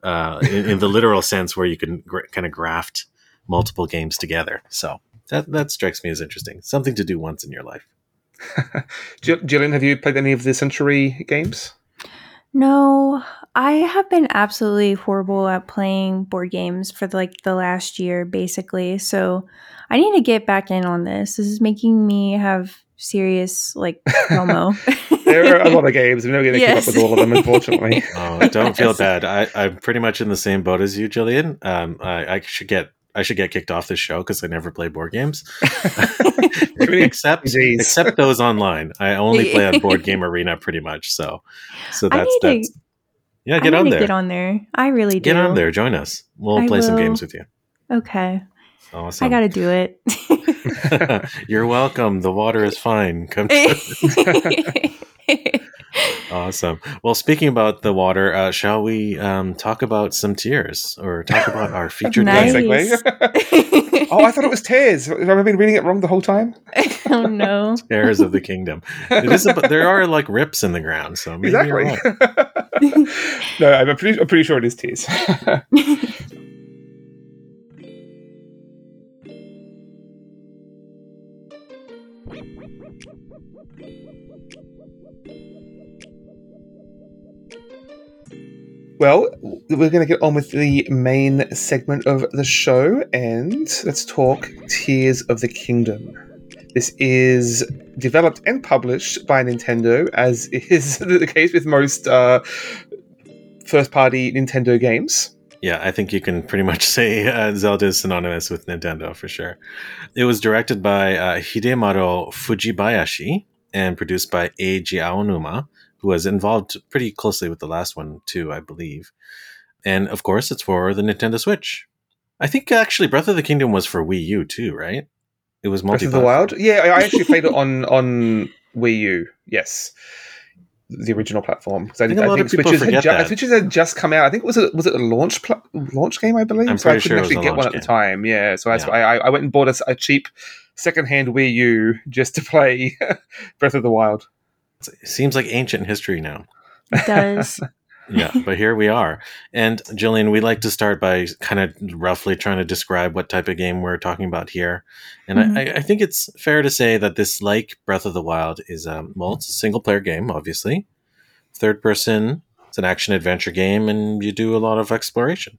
uh, in, in, the literal sense where you can kind of graft multiple games together. So that that strikes me as interesting. Something to do once in your life. [laughs] Jillian, have you played any of the Century games? No, I have been absolutely horrible at playing board games for like the last year, basically. So I need to get back in on this. This is making me have serious like FOMO. [laughs] there are a lot of games. We're never going to yes. keep up with all of them, unfortunately. [laughs] oh, don't feel [laughs] bad. I, am pretty much in the same boat as you, Jillian. Um, I, I should get I should get kicked off this show because I never play board games, [laughs] [laughs] except Jeez. except those online. I only play on Board [laughs] Game Arena pretty much. So, so that's that's. To, yeah, get on there. Get on there. I really do. Get on there. Join us. We'll I play will. some games with you. Okay. Awesome. I got to do it. [laughs] You're welcome. The water is fine. Come. [laughs] awesome. Well, speaking about the water, uh, shall we um, talk about some tears or talk about our featured nice. game? [laughs] oh, I thought it was tears. Have I been reading it wrong the whole time? oh no! Tears of the kingdom. It is. A, there are like rips in the ground, so exactly. no, I'm pretty. I'm pretty sure it is tears. Well, we're going to get on with the main segment of the show, and let's talk Tears of the Kingdom. This is developed and published by Nintendo, as is [laughs] the case with most uh, first party Nintendo games. Yeah, I think you can pretty much [laughs] say uh, Zelda is synonymous with Nintendo for sure. It was directed by uh, Hidemaro Fujibayashi and produced by Eiji Aonuma, was involved pretty closely with the last one too, I believe. And of course, it's for the Nintendo Switch. I think actually Breath of the Kingdom was for Wii U too, right? It was multi. Breath of the Wild. Yeah, I actually played it [laughs] on on Wii U. Yes, the original platform. So I, think, I, I think Switches had, ju- Switches had just come out. I think it was a, was it a launch pl- launch game? I believe. I'm so I couldn't sure actually get one at the time. Yeah, so yeah. I, I, went and bought a, a cheap secondhand Wii U just to play [laughs] Breath of the Wild. It seems like ancient history now. It does. [laughs] yeah, but here we are. And Jillian, we like to start by kind of roughly trying to describe what type of game we're talking about here. And mm-hmm. I, I, think it's fair to say that this, like Breath of the Wild, is um, well, it's a single player game, obviously. Third person, it's an action adventure game, and you do a lot of exploration.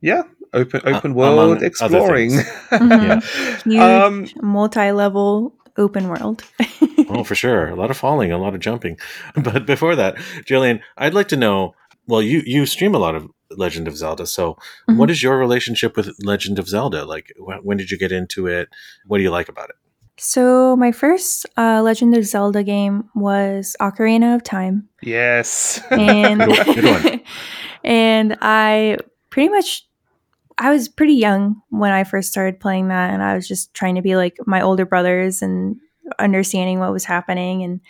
Yeah, open open uh, world exploring. mm-hmm. yeah. um, multi level open world. [laughs] oh, for sure. A lot of falling, a lot of jumping. [laughs] But before that, Jillian, I'd like to know well, you, you stream a lot of Legend of Zelda. So, mm-hmm. what is your relationship with Legend of Zelda? Like, wh- when did you get into it? What do you like about it? So, my first uh, Legend of Zelda game was Ocarina of Time. Yes. And, Good one. [laughs] and I pretty much I was pretty young when I first started playing that, and I was just trying to be like my older brothers and understanding what was happening. And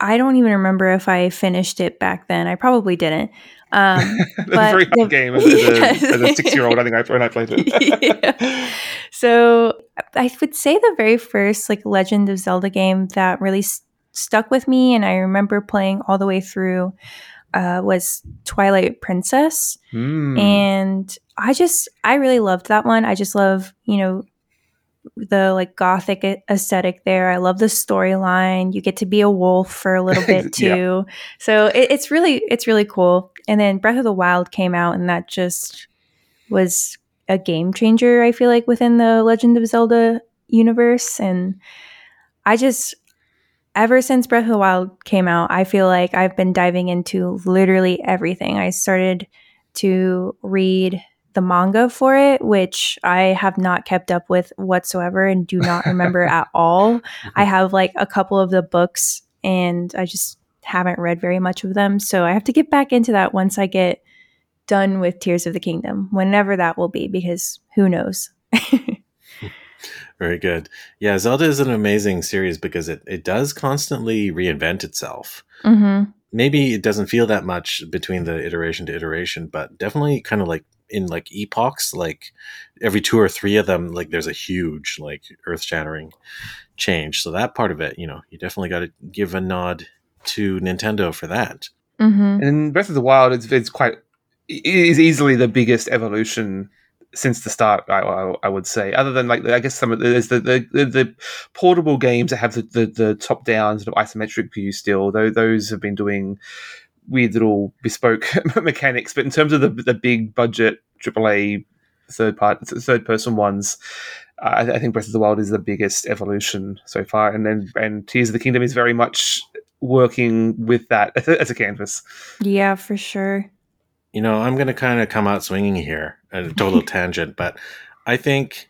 I don't even remember if I finished it back then. I probably didn't. Um, [laughs] but very the, game as, yes. a, [laughs] a six year old. I think I, when I played it. [laughs] yeah. So I would say the very first like Legend of Zelda game that really st- stuck with me, and I remember playing all the way through uh, was Twilight Princess, mm. and I just I really loved that one. I just love you know the like gothic aesthetic there. I love the storyline. You get to be a wolf for a little [laughs] bit too, yeah. so it, it's really it's really cool. And then Breath of the Wild came out, and that just was a game changer. I feel like within the Legend of Zelda universe, and I just ever since Breath of the Wild came out, I feel like I've been diving into literally everything. I started to read the manga for it, which I have not kept up with whatsoever and do not remember at [laughs] all. I [laughs] have like a couple of the books and I just haven't read very much of them. So I have to get back into that once I get done with Tears of the Kingdom, whenever that will be, because who knows. [laughs] Very good. Yeah, Zelda is an amazing series because it, it does constantly reinvent itself. Mm-hmm. Maybe it doesn't feel that much between the iteration to iteration, but definitely kind of like in like epochs, like every two or three of them, like there's a huge, like earth shattering change. So that part of it, you know, you definitely got to give a nod to Nintendo for that. Mm-hmm. And Breath of the Wild, it's, it's quite, it is easily the biggest evolution since the start. I, I, I, would say, other than like I guess some of the, there's the, the, the, the portable games that have the, the, the top down sort of isometric view still. Though those have been doing weird little bespoke [laughs] mechanics, but in terms of the the big budget AAA third part third person ones. Uh, I, I think Breath of the Wild is the biggest evolution so far, and then and Tears of the Kingdom is very much working with that [laughs] as a canvas. Yeah, for sure you know, I'm going to kind of come out swinging here, a total [laughs] tangent, but I think,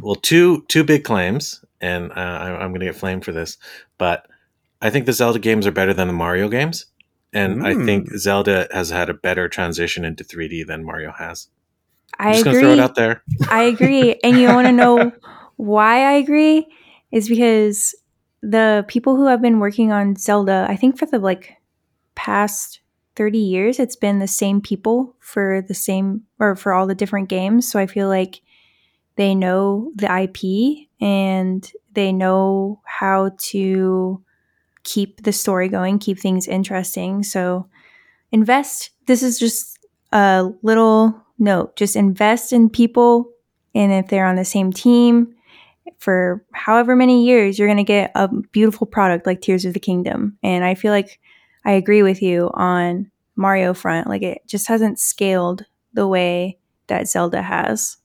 well, two two big claims, and uh, I'm going to get flamed for this, but I think the Zelda games are better than the Mario games, and mm. I think Zelda has had a better transition into 3D than Mario has. I'm I agree. Throw it out there. I agree, and you want to know [laughs] why I agree is because the people who have been working on Zelda, I think for the like past 30 years it's been the same people for the same or for all the different games so i feel like they know the ip and they know how to keep the story going keep things interesting so invest this is just a little note just invest in people and if they're on the same team for however many years you're going to get a beautiful product like tears of the kingdom and i feel like I agree with you on Mario front. Like it just hasn't scaled the way that Zelda has.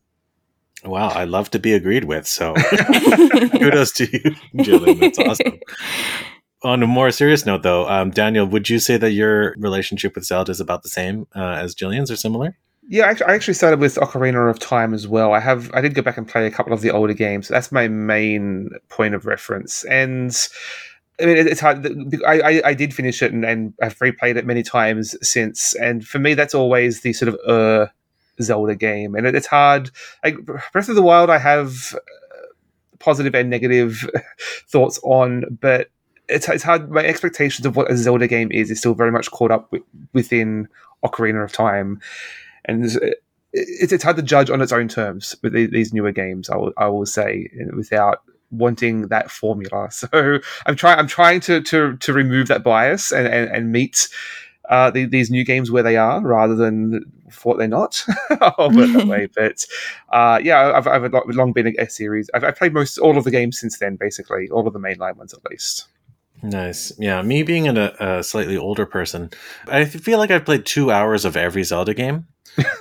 Wow, I love to be agreed with. So [laughs] [laughs] kudos to you, Jillian. That's [laughs] awesome. On a more serious note, though, um, Daniel, would you say that your relationship with Zelda is about the same uh, as Jillian's or similar? Yeah, I actually started with Ocarina of Time as well. I have I did go back and play a couple of the older games. That's my main point of reference, and I mean it's hard. I I, I did finish it and, and I've replayed it many times since, and for me that's always the sort of uh Zelda game, and it, it's hard. Like Breath of the Wild, I have uh, positive and negative [laughs] thoughts on, but it's it's hard. My expectations of what a Zelda game is is still very much caught up with, within Ocarina of Time and it's, it's hard to judge on its own terms with these newer games. I will, I will say without wanting that formula. [laughs] So I'm trying I'm trying to to to remove that bias and and, and meet. Uh, the, these new games where they are rather than what they're not. [laughs] I'll put it that way. [laughs] But uh, yeah, I've, I've long been a series. I've, I've, played most all of the games since then, basically, all of the mainline ones at least. Nice. Yeah, me being a, a slightly older person, I feel like I've played two hours of every Zelda game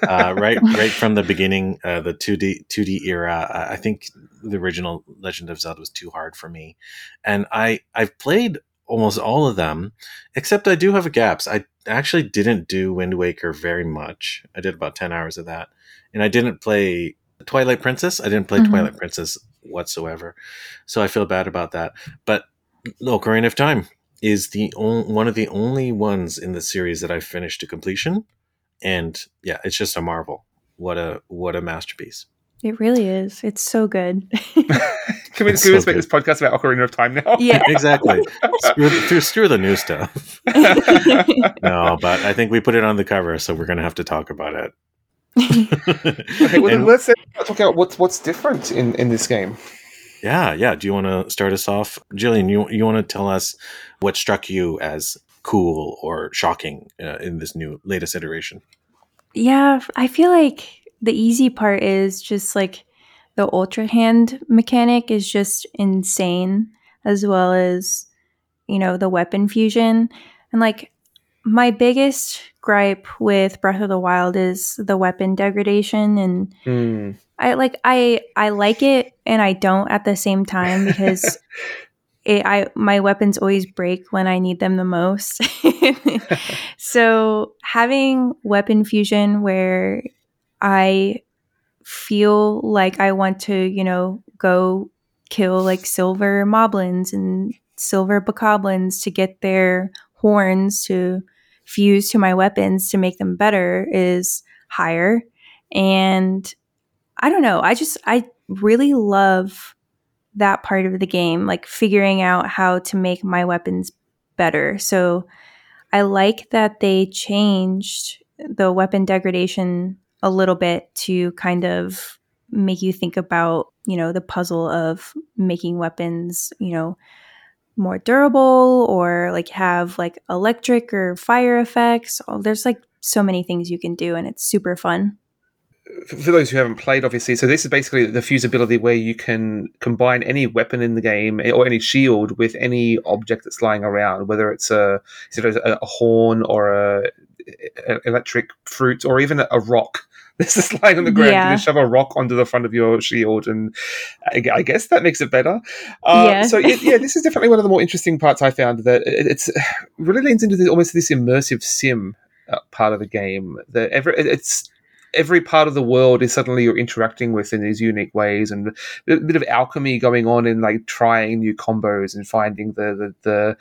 uh, [laughs] right right from the beginning, uh, the two D two D era. I think the original Legend of Zelda was too hard for me, and I I've played almost all of them, except I do have gaps. I actually didn't do Wind Waker very much. I did about ten hours of that, and I didn't play Twilight Princess. I didn't play mm-hmm. Twilight Princess whatsoever, so I feel bad about that. But Ocarina of Time is the only, one of the only ones in the series that I finished to completion and yeah, it's just a marvel. What a what a masterpiece. It really is. It's so good. [laughs] can we, can so we make this podcast about Ocarina of Time now? Yeah, [laughs] exactly. screw, screw the new stuff. [laughs] no, but I think we put it on the cover, so we're going to have to talk about it. okay, well, and, let's talk about what's what's different in in this game. Yeah, yeah. Do you want to start us off, Jillian? You you want to tell us what struck you as cool or shocking uh, in this new latest iteration? Yeah, I feel like the easy part is just like the ultra hand mechanic is just insane, as well as you know the weapon fusion and like my biggest gripe with Breath of the Wild is the weapon degradation and mm. I like I I like it and I don't at the same time because [laughs] it, I my weapons always break when I need them the most. [laughs] so having weapon fusion where I feel like I want to, you know, go kill like silver moblins and silver bokoblins to get their horns to fuse to my weapons to make them better is higher. And I don't know, I just I really love that part of the game, like figuring out how to make my weapons better. So I like that they changed the weapon degradation a little bit to kind of make you think about, you know, the puzzle of making weapons, you know, more durable or like have like electric or fire effects. Oh, there's like so many things you can do and it's super fun for those who haven't played, obviously, so this is basically the fusibility where you can combine any weapon in the game eh, or any shield with any object that's lying around, whether it's a, a, a horn or a, electric fruit or even a rock. [laughs] This is lying on the ground. Yeah. You shove a rock onto the front of your shield, and I, guess that makes it better. Uh, yeah. So yeah, yeah, this is definitely one of the more interesting parts I found. That it, it's [sighs] really leans into this, almost this immersive sim uh, part of the game. That every it's every part of the world is suddenly you're interacting with in these unique ways and a bit of alchemy going on in like trying new combos and finding the the, the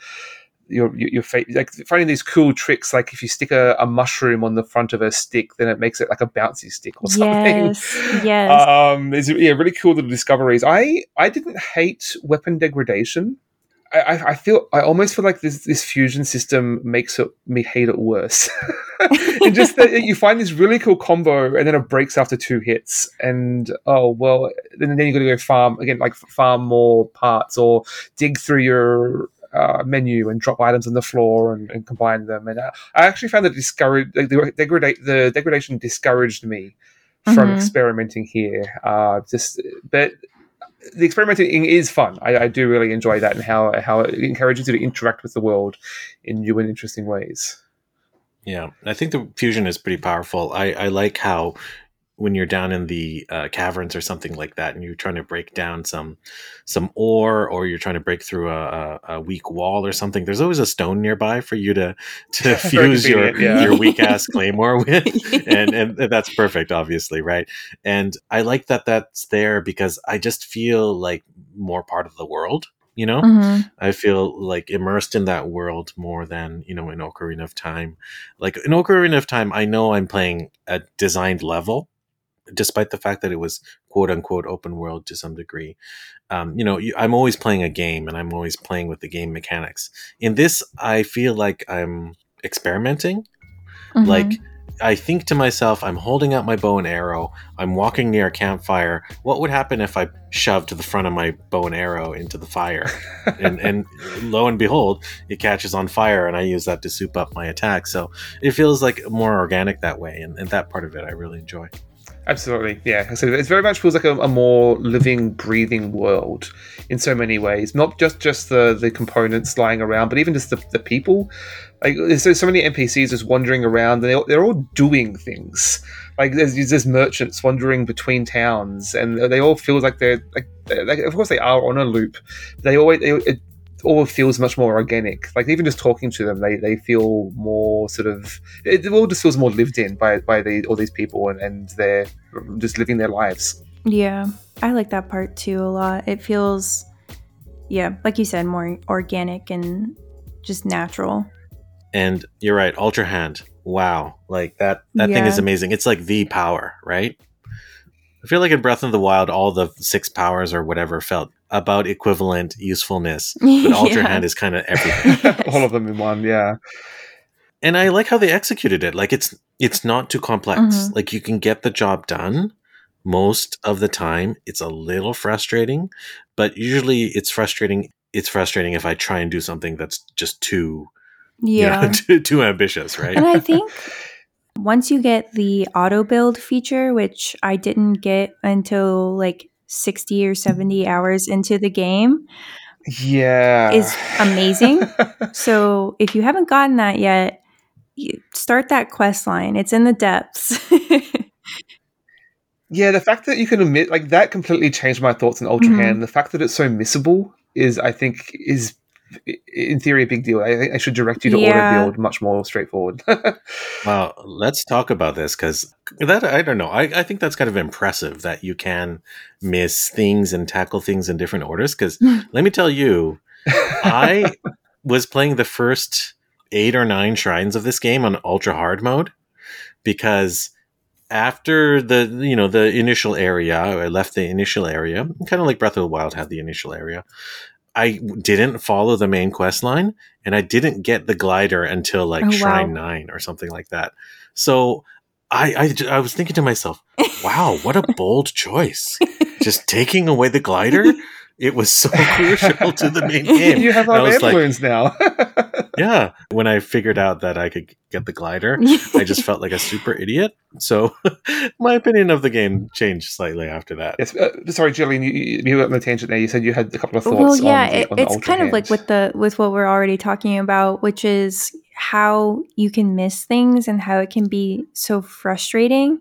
your your face like finding these cool tricks like if you stick a, a, mushroom on the front of a stick then it makes it like a bouncy stick or something. Yes [laughs] yes. Um there's yeah really cool little discoveries. I i didn't hate weapon degradation. I, I feel I almost feel like this this fusion system makes it me hate it worse. [laughs] and just that you find this really cool combo and then it breaks after two hits, and oh well, then then you got to go farm again, like farm more parts or dig through your uh, menu and drop items on the floor and, and combine them. And I actually found that discouraged like the degrada- the degradation discouraged me from mm-hmm. experimenting here. Uh, just but the experimenting is fun. I, I, do really enjoy that and how how it encourages you to interact with the world in new and interesting ways. Yeah, I think the fusion is pretty powerful. I, I like how when you're down in the uh, caverns or something like that, and you're trying to break down some some ore, or you're trying to break through a, a, weak wall or something. There's always a stone nearby for you to to [laughs] fuse your yeah. your weak ass claymore [laughs] with, and and that's perfect, obviously, right? And I like that that's there because I just feel like more part of the world you know mm-hmm. i feel like immersed in that world more than you know in ocarina of time like in ocarina of time i know i'm playing a designed level despite the fact that it was quote unquote open world to some degree um, you know you, i'm always playing a game and i'm always playing with the game mechanics in this i feel like i'm experimenting mm-hmm. like I think to myself, I'm holding out my bow and arrow. I'm walking near a campfire. What would happen if I shoved the front of my bow and arrow into the fire? [laughs] and, and lo and behold, it catches on fire, and I use that to soup up my attack. So it feels like more organic that way, and, and that part of it I really enjoy. Absolutely, yeah. So it very much feels like a, a, more living, breathing world in so many ways. Not just just the the components lying around, but even just the, the people. Like there's so many NPCs just wandering around, and they're, they're all doing things. Like there's there's merchants wandering between towns, and they all feel like they're like, like of course they are on a loop. They always they, it, all feels much more organic. Like even just talking to them, they, they feel more sort of it all just feels more lived in by by the, all these people and, and they're just living their lives. Yeah, I like that part too a lot. It feels, yeah, like you said, more organic and just natural. And you're right, Ultra Hand. Wow, like that that yeah. thing is amazing. It's like the power, right? I feel like in Breath of the Wild, all the six powers or whatever felt about equivalent usefulness, [laughs] but Ultra yeah. Hand is kind of [laughs] everything. all of them in one, yeah. And I like how they executed it. Like it's it's not too complex. Mm-hmm. Like you can get the job done most of the time. It's a little frustrating, but usually it's frustrating. It's frustrating if I try and do something that's just too yeah you know, [laughs] too, too ambitious, right? And I think once you get the auto build feature, which I didn't get until like 60 or 70 hours into the game, yeah, is amazing. [laughs] so if you haven't gotten that yet, you start that quest line. It's in the depths. [laughs] yeah, the fact that you can admit like that completely changed my thoughts on Ultra mm-hmm. Hand. The fact that it's so missable is, I think, is in theory a big deal. I, I should direct you to yeah. auto build much more straightforward. [laughs] well, let's talk about this because that I don't know. I, I think that's kind of impressive that you can miss things and tackle things in different orders. Because hmm. let me tell you, [laughs] I was playing the first eight or nine shrines of this game on ultra hard mode because after the you know the initial area i left the initial area kind of like breath of the wild had the initial area I didn't follow the main quest line and I didn't get the glider until like oh, Shrine wow. 9 or something like that. So I, I, I was thinking to myself, wow, what a [laughs] bold choice. [laughs] Just taking away the glider it was so [laughs] crucial to the main [laughs] game. You have all the like, now. [laughs] yeah. When I figured out that I could get the glider, I just felt like a super idiot. So my opinion of the game changed slightly after that. Yes. Uh, sorry, Jillian, you, you went on a tangent there. You said you had a couple of thoughts. Well, yeah, on the, it, on it's kind of like with the with what we're already talking about, which is how you can miss things and how it can be so frustrating,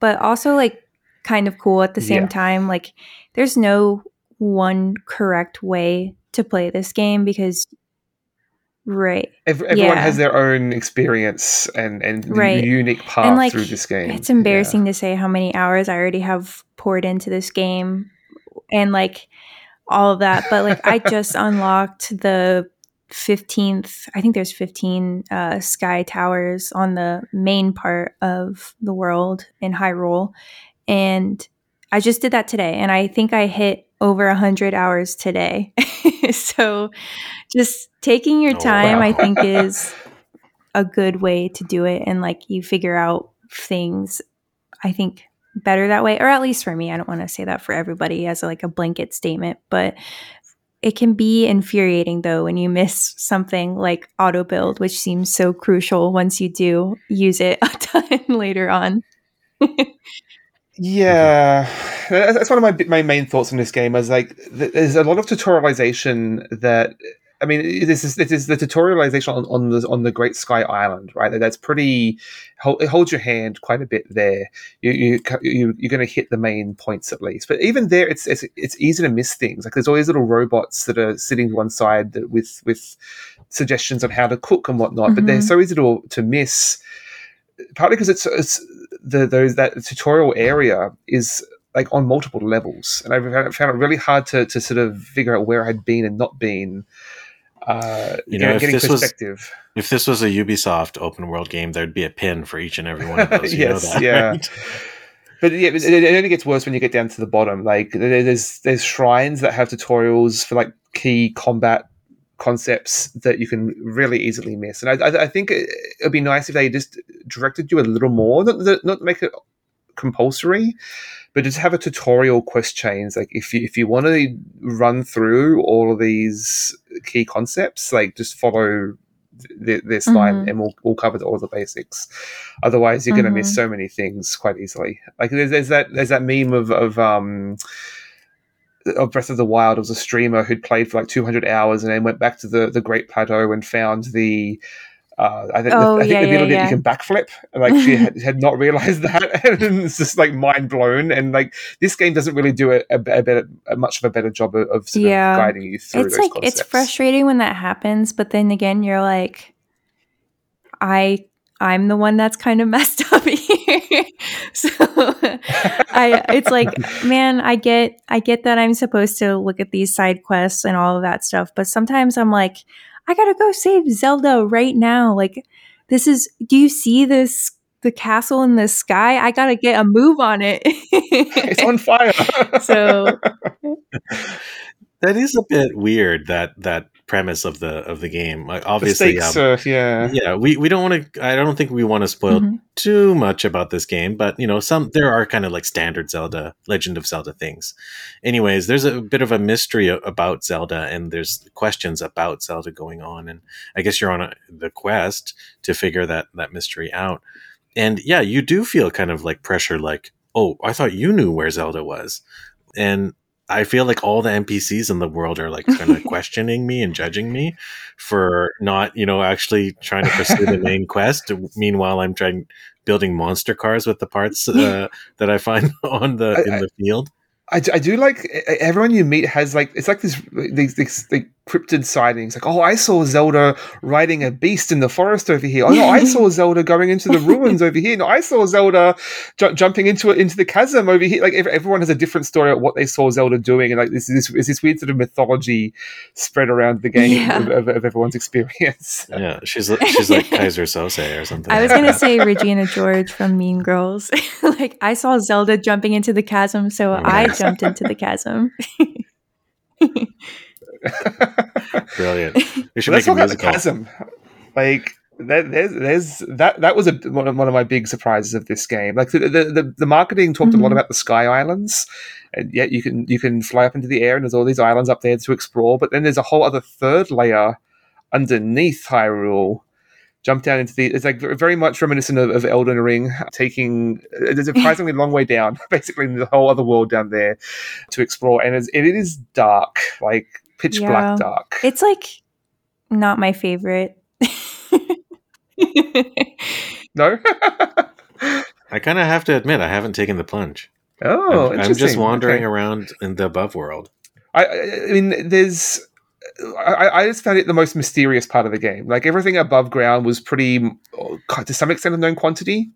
but also like kind of cool at the same yeah. time. Like there's no one correct way to play this game because right everyone yeah. has their own experience and and right. unique path and like, through this game it's embarrassing yeah. to say how many hours i already have poured into this game and like all of that but like i just [laughs] unlocked the 15th i think there's 15 uh, sky towers on the main part of the world in hyrule and i just did that today and i think i hit over 100 hours today. [laughs] so just taking your oh, time, oh, wow. I think, is [laughs] a good way to do it. And like you figure out things, I think, better that way, or at least for me. I don't want to say that for everybody as a, like a blanket statement, but it can be infuriating though when you miss something like auto build, which seems so crucial once you do use it [laughs] a ton later on. Yeah, that's one of my my main thoughts on this game. Is like there's a lot of tutorialization that I mean, this is this is the tutorialization on, on the on the Great Sky Island, right? That's pretty. It holds your hand quite a bit there. You you, you you're going to hit the main points at least, but even there, it's, it's it's easy to miss things. Like there's always little robots that are sitting to one side that with with suggestions on how to cook and whatnot, mm-hmm. but they're mm-hmm. so easy to to miss. Partly because it's it's the those that tutorial area is like on multiple levels, and I found it really hard to to sort of figure out where I'd been and not been. Uh, you know, getting, if this perspective. Was, if this was a Ubisoft open world game, there'd be a pin for each and every one of [laughs] those. yes, that, yeah. Right? But yeah, it, it only gets worse when you get down to the bottom. Like there's there's shrines that have tutorials for like key combat concepts that you can really easily miss. And I, I, I think it, would be nice if they just directed you a little more, not, not make it compulsory, but just have a tutorial quest chains. Like if you if you want to run through all of these key concepts, like just follow this mm-hmm. line and we'll, we'll cover all the basics. Otherwise, you're mm-hmm. going to miss so many things quite easily. Like there's, there's that there's that meme of of um of Breath of the Wild It was a streamer who'd played for like 200 hours and then went back to the, the Great Plateau and found the uh, I, th- oh, I think yeah, the ability yeah, yeah. you can backflip. Like she had, [laughs] had, not realized that, [laughs] and it's just like mind blown. And like this game doesn't really do a, a, a better, a much of a better job of, of yeah. Of guiding you through. It's like concepts. it's frustrating when that happens, but then again, you're like, I I'm the one that's kind of [laughs] messed up here. so I it's like, [laughs] man, I get I get that I'm supposed to look at these side quests and all of that stuff, but sometimes I'm like, I got to go save Zelda right now. Like this is do you see this the castle in the sky? I got to get a move on it. [laughs] it's on fire. so that is a bit weird that that premise of the of the game. Like obviously, stakes, um, uh, yeah, yeah. We we don't want to. I don't think we want to spoil mm-hmm. too much about this game, but you know, some there are kind of like standard Zelda, Legend of Zelda things. Anyways, there's a bit of a mystery about Zelda, and there's questions about Zelda going on, and I guess you're on a, the quest to figure that that mystery out. And yeah, you do feel kind of like pressure, like, oh, I thought you knew where Zelda was, and I feel like all the NPCs in the world are like kind of [laughs] questioning me and judging me for not, you know, actually trying to pursue the [laughs] main quest. Meanwhile, I'm trying building monster cars with the parts [laughs] uh, that I find on the in the field. I, I do like everyone you meet has like it's like this these, these, these cryptid sightings. Like oh I saw Zelda riding a beast in the forest over here. Oh no I saw [laughs] Zelda going into the ruins over here. No I saw Zelda ju- jumping into it into the chasm over here. Like everyone has a different story of what they saw Zelda doing and like this is this, this weird sort of mythology spread around the game yeah. of, of, of, everyone's experience? Yeah she's she's like [laughs] Keyser Söze or something. I was gonna say [laughs] Regina George from Mean Girls. Like I saw Zelda jumping into the chasm so oh, I jumped into the chasm. [laughs] Brilliant. You should Let's make a musical. The chasm. Like there's there's that that was a one of, one of my big surprises of this game. Like the the, the, the marketing talked mm-hmm. a lot mm-hmm. about the Sky Islands, and yet you can you can fly up into the air and there's all these islands up there to explore. But then there's a whole other third layer underneath Hyrule jump down into the. It's like very much reminiscent of, of Elden Ring, taking it's a surprisingly long way down, [laughs] basically the whole other world down there to explore, and it's, it is dark, like pitch yeah. black dark. It's like not my favorite. [laughs] no. [laughs] I kind of have to admit, I haven't taken the plunge. Oh, I'm, I'm just wandering okay. around in the above world. I, I mean, there's I, I, just found it the most mysterious part of the game. Like everything above ground was pretty, oh, to some extent, a known quantity,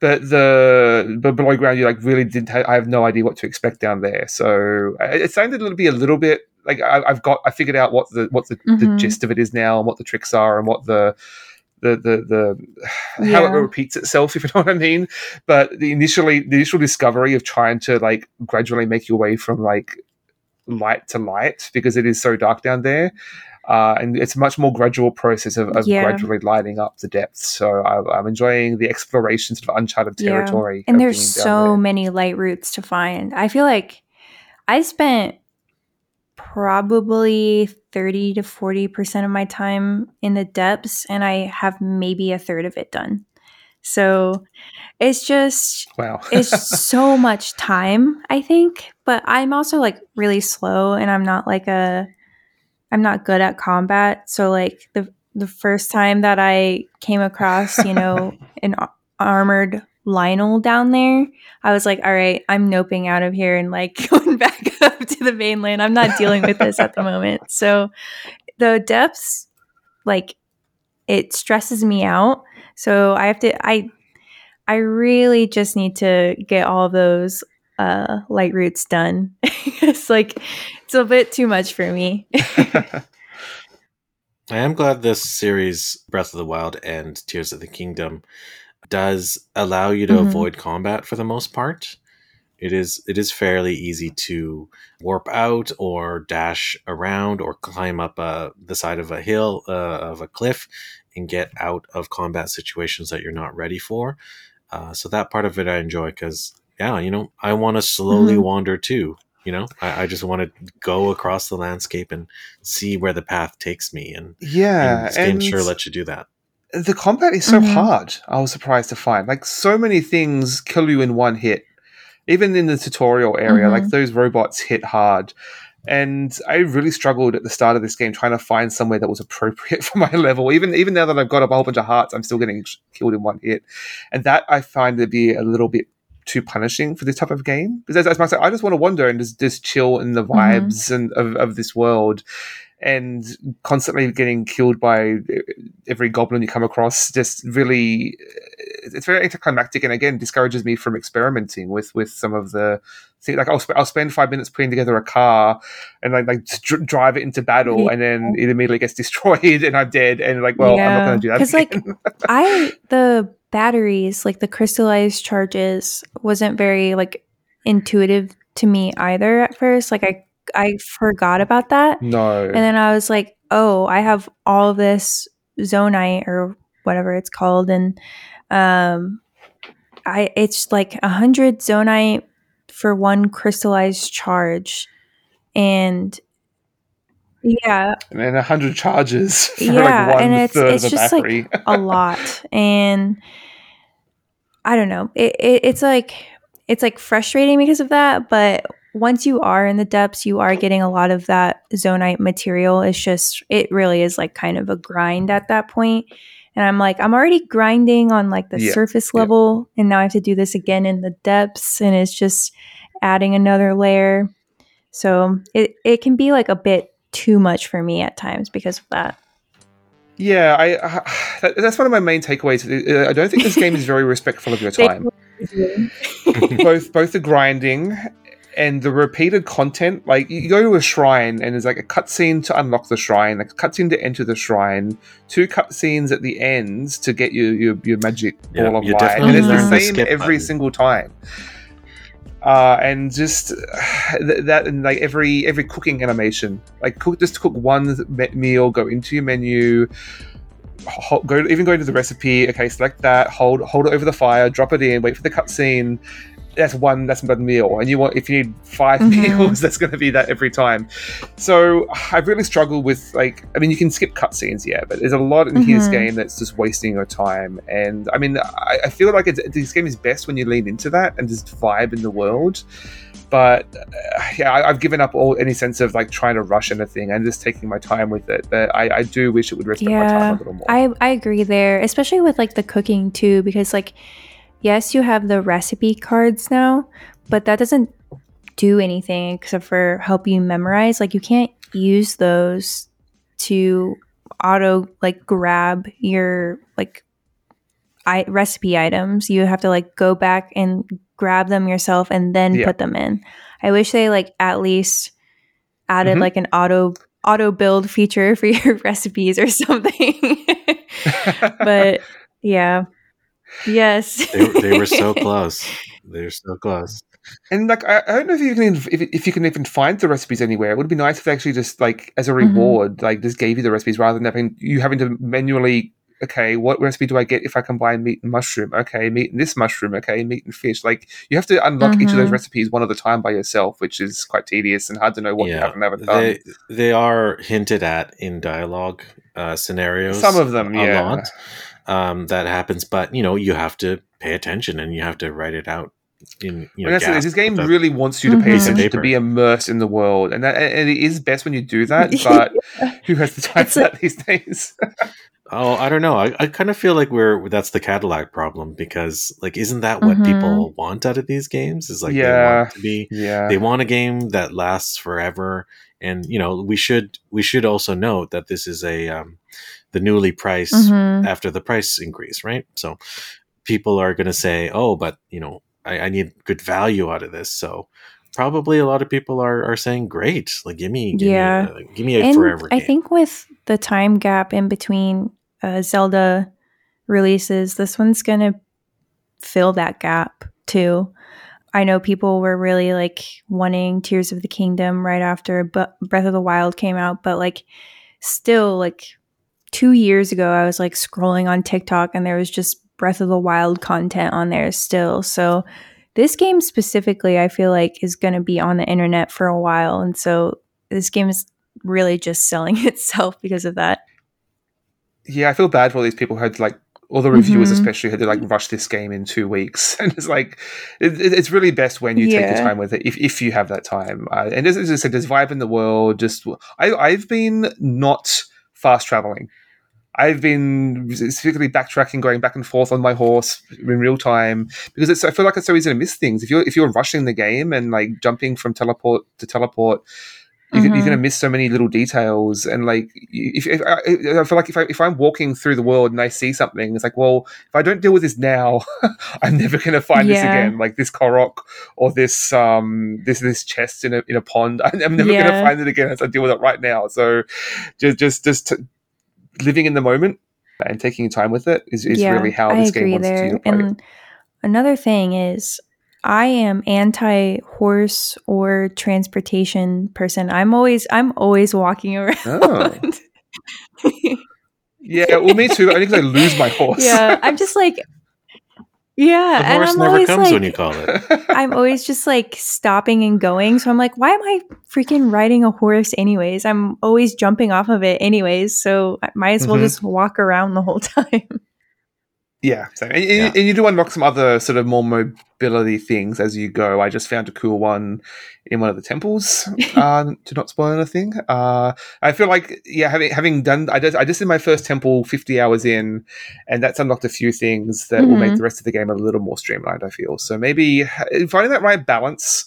but the but below ground, you like really did. Ha- I have no idea what to expect down there. So it sounded a little bit, a little bit like I, have got. I figured out what the what the, mm-hmm. the, gist of it is now, and what the tricks are, and what the the the the [sighs] how it repeats itself, [laughs] if you know what I mean. But the initially the initial discovery of trying to like gradually make your way from like light to light because it is so dark down there. Uh, and it's a much more gradual process of, of yeah. gradually lighting up the depths. So I, am enjoying the exploration of uncharted territory. Yeah. And there's so there. many light roots to find. I feel like I spent probably 30 to 40% of my time in the depths, and I have maybe a third of it done. So it's just wow. [laughs] it's so much time, I think. But I'm also like really slow and I'm not like a I'm not good at combat. So like the the first time that I came across, you know, [laughs] an armored Lynel down there, I was like, all right, I'm noping out of here and like [laughs] going back up to the mainland. I'm not dealing with this at the [laughs] moment. So the depths, like, it stresses me out. So I have to, I, I really just need to get all those uh, light roots done. [laughs] it's like, it's a bit too much for me. I am glad this series, Breath of the Wild and Tears of the Kingdom, does allow you to mm-hmm. avoid combat for the most part. It is it is fairly easy to warp out or dash around or climb up uh, the side of a hill uh, of a cliff and get out of combat situations that you're not ready for. Uh, so that part of it I enjoy because yeah, you know I want to slowly mm-hmm. wander too. You know, I, I, just want to go across the landscape and see where the path takes me, and yeah, and, and sure let you do that the combat is so mm-hmm. hard. I was surprised to find like so many things kill you in one hit. Even in the tutorial area, mm-hmm. like those robots hit hard. And I really struggled at the start of this game trying to find somewhere that was appropriate [laughs] for my level. Even even now that I've got a whole bunch of hearts, I'm still getting killed in one hit, and that I find to be a little bit too punishing for this type of game. Because as, as I I just want to wander and just, just chill in the mm-hmm. vibes mm-hmm. and of, of this world and constantly getting killed by uh, every goblin you come across just really uh, it's very anticlimactic and again discourages me from experimenting with with some of the things like I'll, sp- I'll spend five minutes putting together a car and like, like dr- drive it into battle yeah. and then it immediately gets [laughs] destroyed and I'm dead and like well yeah. I'm not going to do that because like [laughs] I the batteries like the crystallized charges wasn't very like intuitive to me either at first like I I forgot about that. No. And then I was like, oh, I have all this zonite or whatever it's called, and um, I it's like a hundred zonite for one crystallized charge, and yeah, and then a hundred charges. [laughs] yeah, like and it's it's just battery. like [laughs] a lot, and I don't know. It, it it's like it's like frustrating because of that, but once you are in the depths, you are getting a lot of that zonite material. It's just, it really is like kind of a grind at that point. And I'm like, I'm already grinding on like the yeah, surface level, yeah. and now I have to do this again in the depths, and it's just adding another layer. So it, it can be like a bit too much for me at times because of that. Yeah, I, [sighs] I that's one of my main takeaways. Uh, uh, I don't think this game is very [laughs] respectful of your time. [laughs] both both the grinding and the repeated content like you go to a shrine and there's like a cutscene to unlock the shrine like a cutscene to enter the shrine two cutscenes at the end to get you your, your magic yeah, ball of light and it's the same every button. single time uh, and just [sighs] th- that and like every every cooking animation like cook just cook one meal go into your menu go even go into the recipe okay select that hold hold it over the fire drop it in wait for the cutscene that's one that's one meal. And you want if you need 5 mm-hmm. meals [laughs] that's going to be that every time. So i've really struggled with like i mean you can skip cutscenes yeah but there's a lot in mm-hmm. this game that's just wasting your time. And i mean i, I feel like this game is best when you lean into that and just vibe in the world. But uh, yeah I, have given up all any sense of like trying to rush anything and just taking my time with it. But i, I do wish it would respect yeah, my time a little more. I, I agree there especially with like the cooking too because like yes, you have the recipe cards now, but that doesn't do anything except for help you memorize. Like you can't use those to auto like grab your like I- recipe items. You have to like go back and grab them yourself and then yeah. put them in. I wish they like at least added mm-hmm. like an auto auto build feature for [laughs] your recipes or something. [laughs] [laughs] but yeah, Yes. [laughs] they, they were so [laughs] close. They're so close. And like, I, I, don't know if you can if, if you can even find the recipes anywhere. It would be nice if they actually just like as a mm-hmm. reward, mm-hmm. like just gave you the recipes rather than having you having to manually. Okay, what recipe do I get if I combine meat and mushroom? Okay, meat and this mushroom. Okay, meat and fish. Like you have to unlock mm-hmm. each of those mm-hmm. recipes one at a time by yourself, which is quite tedious and hard to know what yeah, you have and haven't done. They, they are hinted at in dialogue uh, scenarios. Some of them, yeah. Lot um, that happens. But you know, you have to pay attention and you have to write it out in you know, well, this game really wants you to pay mm-hmm. attention to be immersed in the world, and that, and it is best when you do that. [laughs] But yeah. who has the time for that these days? oh, I don't know. I, I kind of feel like we're that's the Cadillac problem because like isn't that what mm-hmm. people want out of these games? Is like yeah, they want to be yeah. they want a game that lasts forever, and you know we should we should also note that this is a um, the newly priced mm-hmm. after the price increase, right? So people are going to say, oh, but you know I, I need good value out of this. So probably a lot of people are, are saying, great, like give me, give yeah, me a, give me a and forever. I think with the time gap in between uh, Zelda releases, this one's gonna fill that gap too. I know people were really like wanting Tears of the Kingdom right after Breath of the Wild came out, but like still like two years ago, I was like scrolling on TikTok and there was just Breath of the Wild content on there still. So this game specifically, I feel like is going to be on the internet for a while. And so this game is really just selling [laughs] itself because of that. Yeah, I feel bad for all these people who had like all the reviewers mm-hmm. especially had to like rush this game in two weeks [laughs] and it's like it, it's really best when you yeah. take your time with it if, if you have that time uh, and as, as, i said there's vibe in the world just I, i've been not fast traveling I've been specifically backtracking, going back and forth on my horse in real time because it's. I feel like it's so easy to miss things if you're if you're rushing the game and like jumping from teleport to teleport. You mm-hmm. you're going to miss so many little details, and like, if, if I, I, feel like if I if I'm walking through the world and I see something, it's like, well, if I don't deal with this now, [laughs] I'm never going to find yeah. this again. Like this korok or this um this this chest in a in a pond, [laughs] I'm never yeah. going to find it again as I deal with it right now. So, just just just living in the moment and taking time with it is, is yeah, really how I this game wants there. to play. And another thing is I am anti horse or transportation person. I'm always I'm always walking [laughs] around. Oh. [laughs] yeah, well, me too. I think I lose my horse. Yeah, I'm just like yeah, the horse and I'm never comes like, when you call it. [laughs] I'm always just like stopping and going. So I'm like, why am I freaking riding a horse anyways? I'm always jumping off of it anyways. So I might as well mm-hmm. just walk around the whole [laughs] time. Yeah, same. And, yeah. and, you do unlock some other sort of more mobility things as you go. I just found a cool one in one of the temples. [laughs] uh, to not spoil anything, uh, I feel like yeah, having having done, I just I just did my first temple fifty hours in, and that's unlocked a few things that mm-hmm. will make mm-hmm. the rest of the game a little more streamlined. I feel so maybe finding that right balance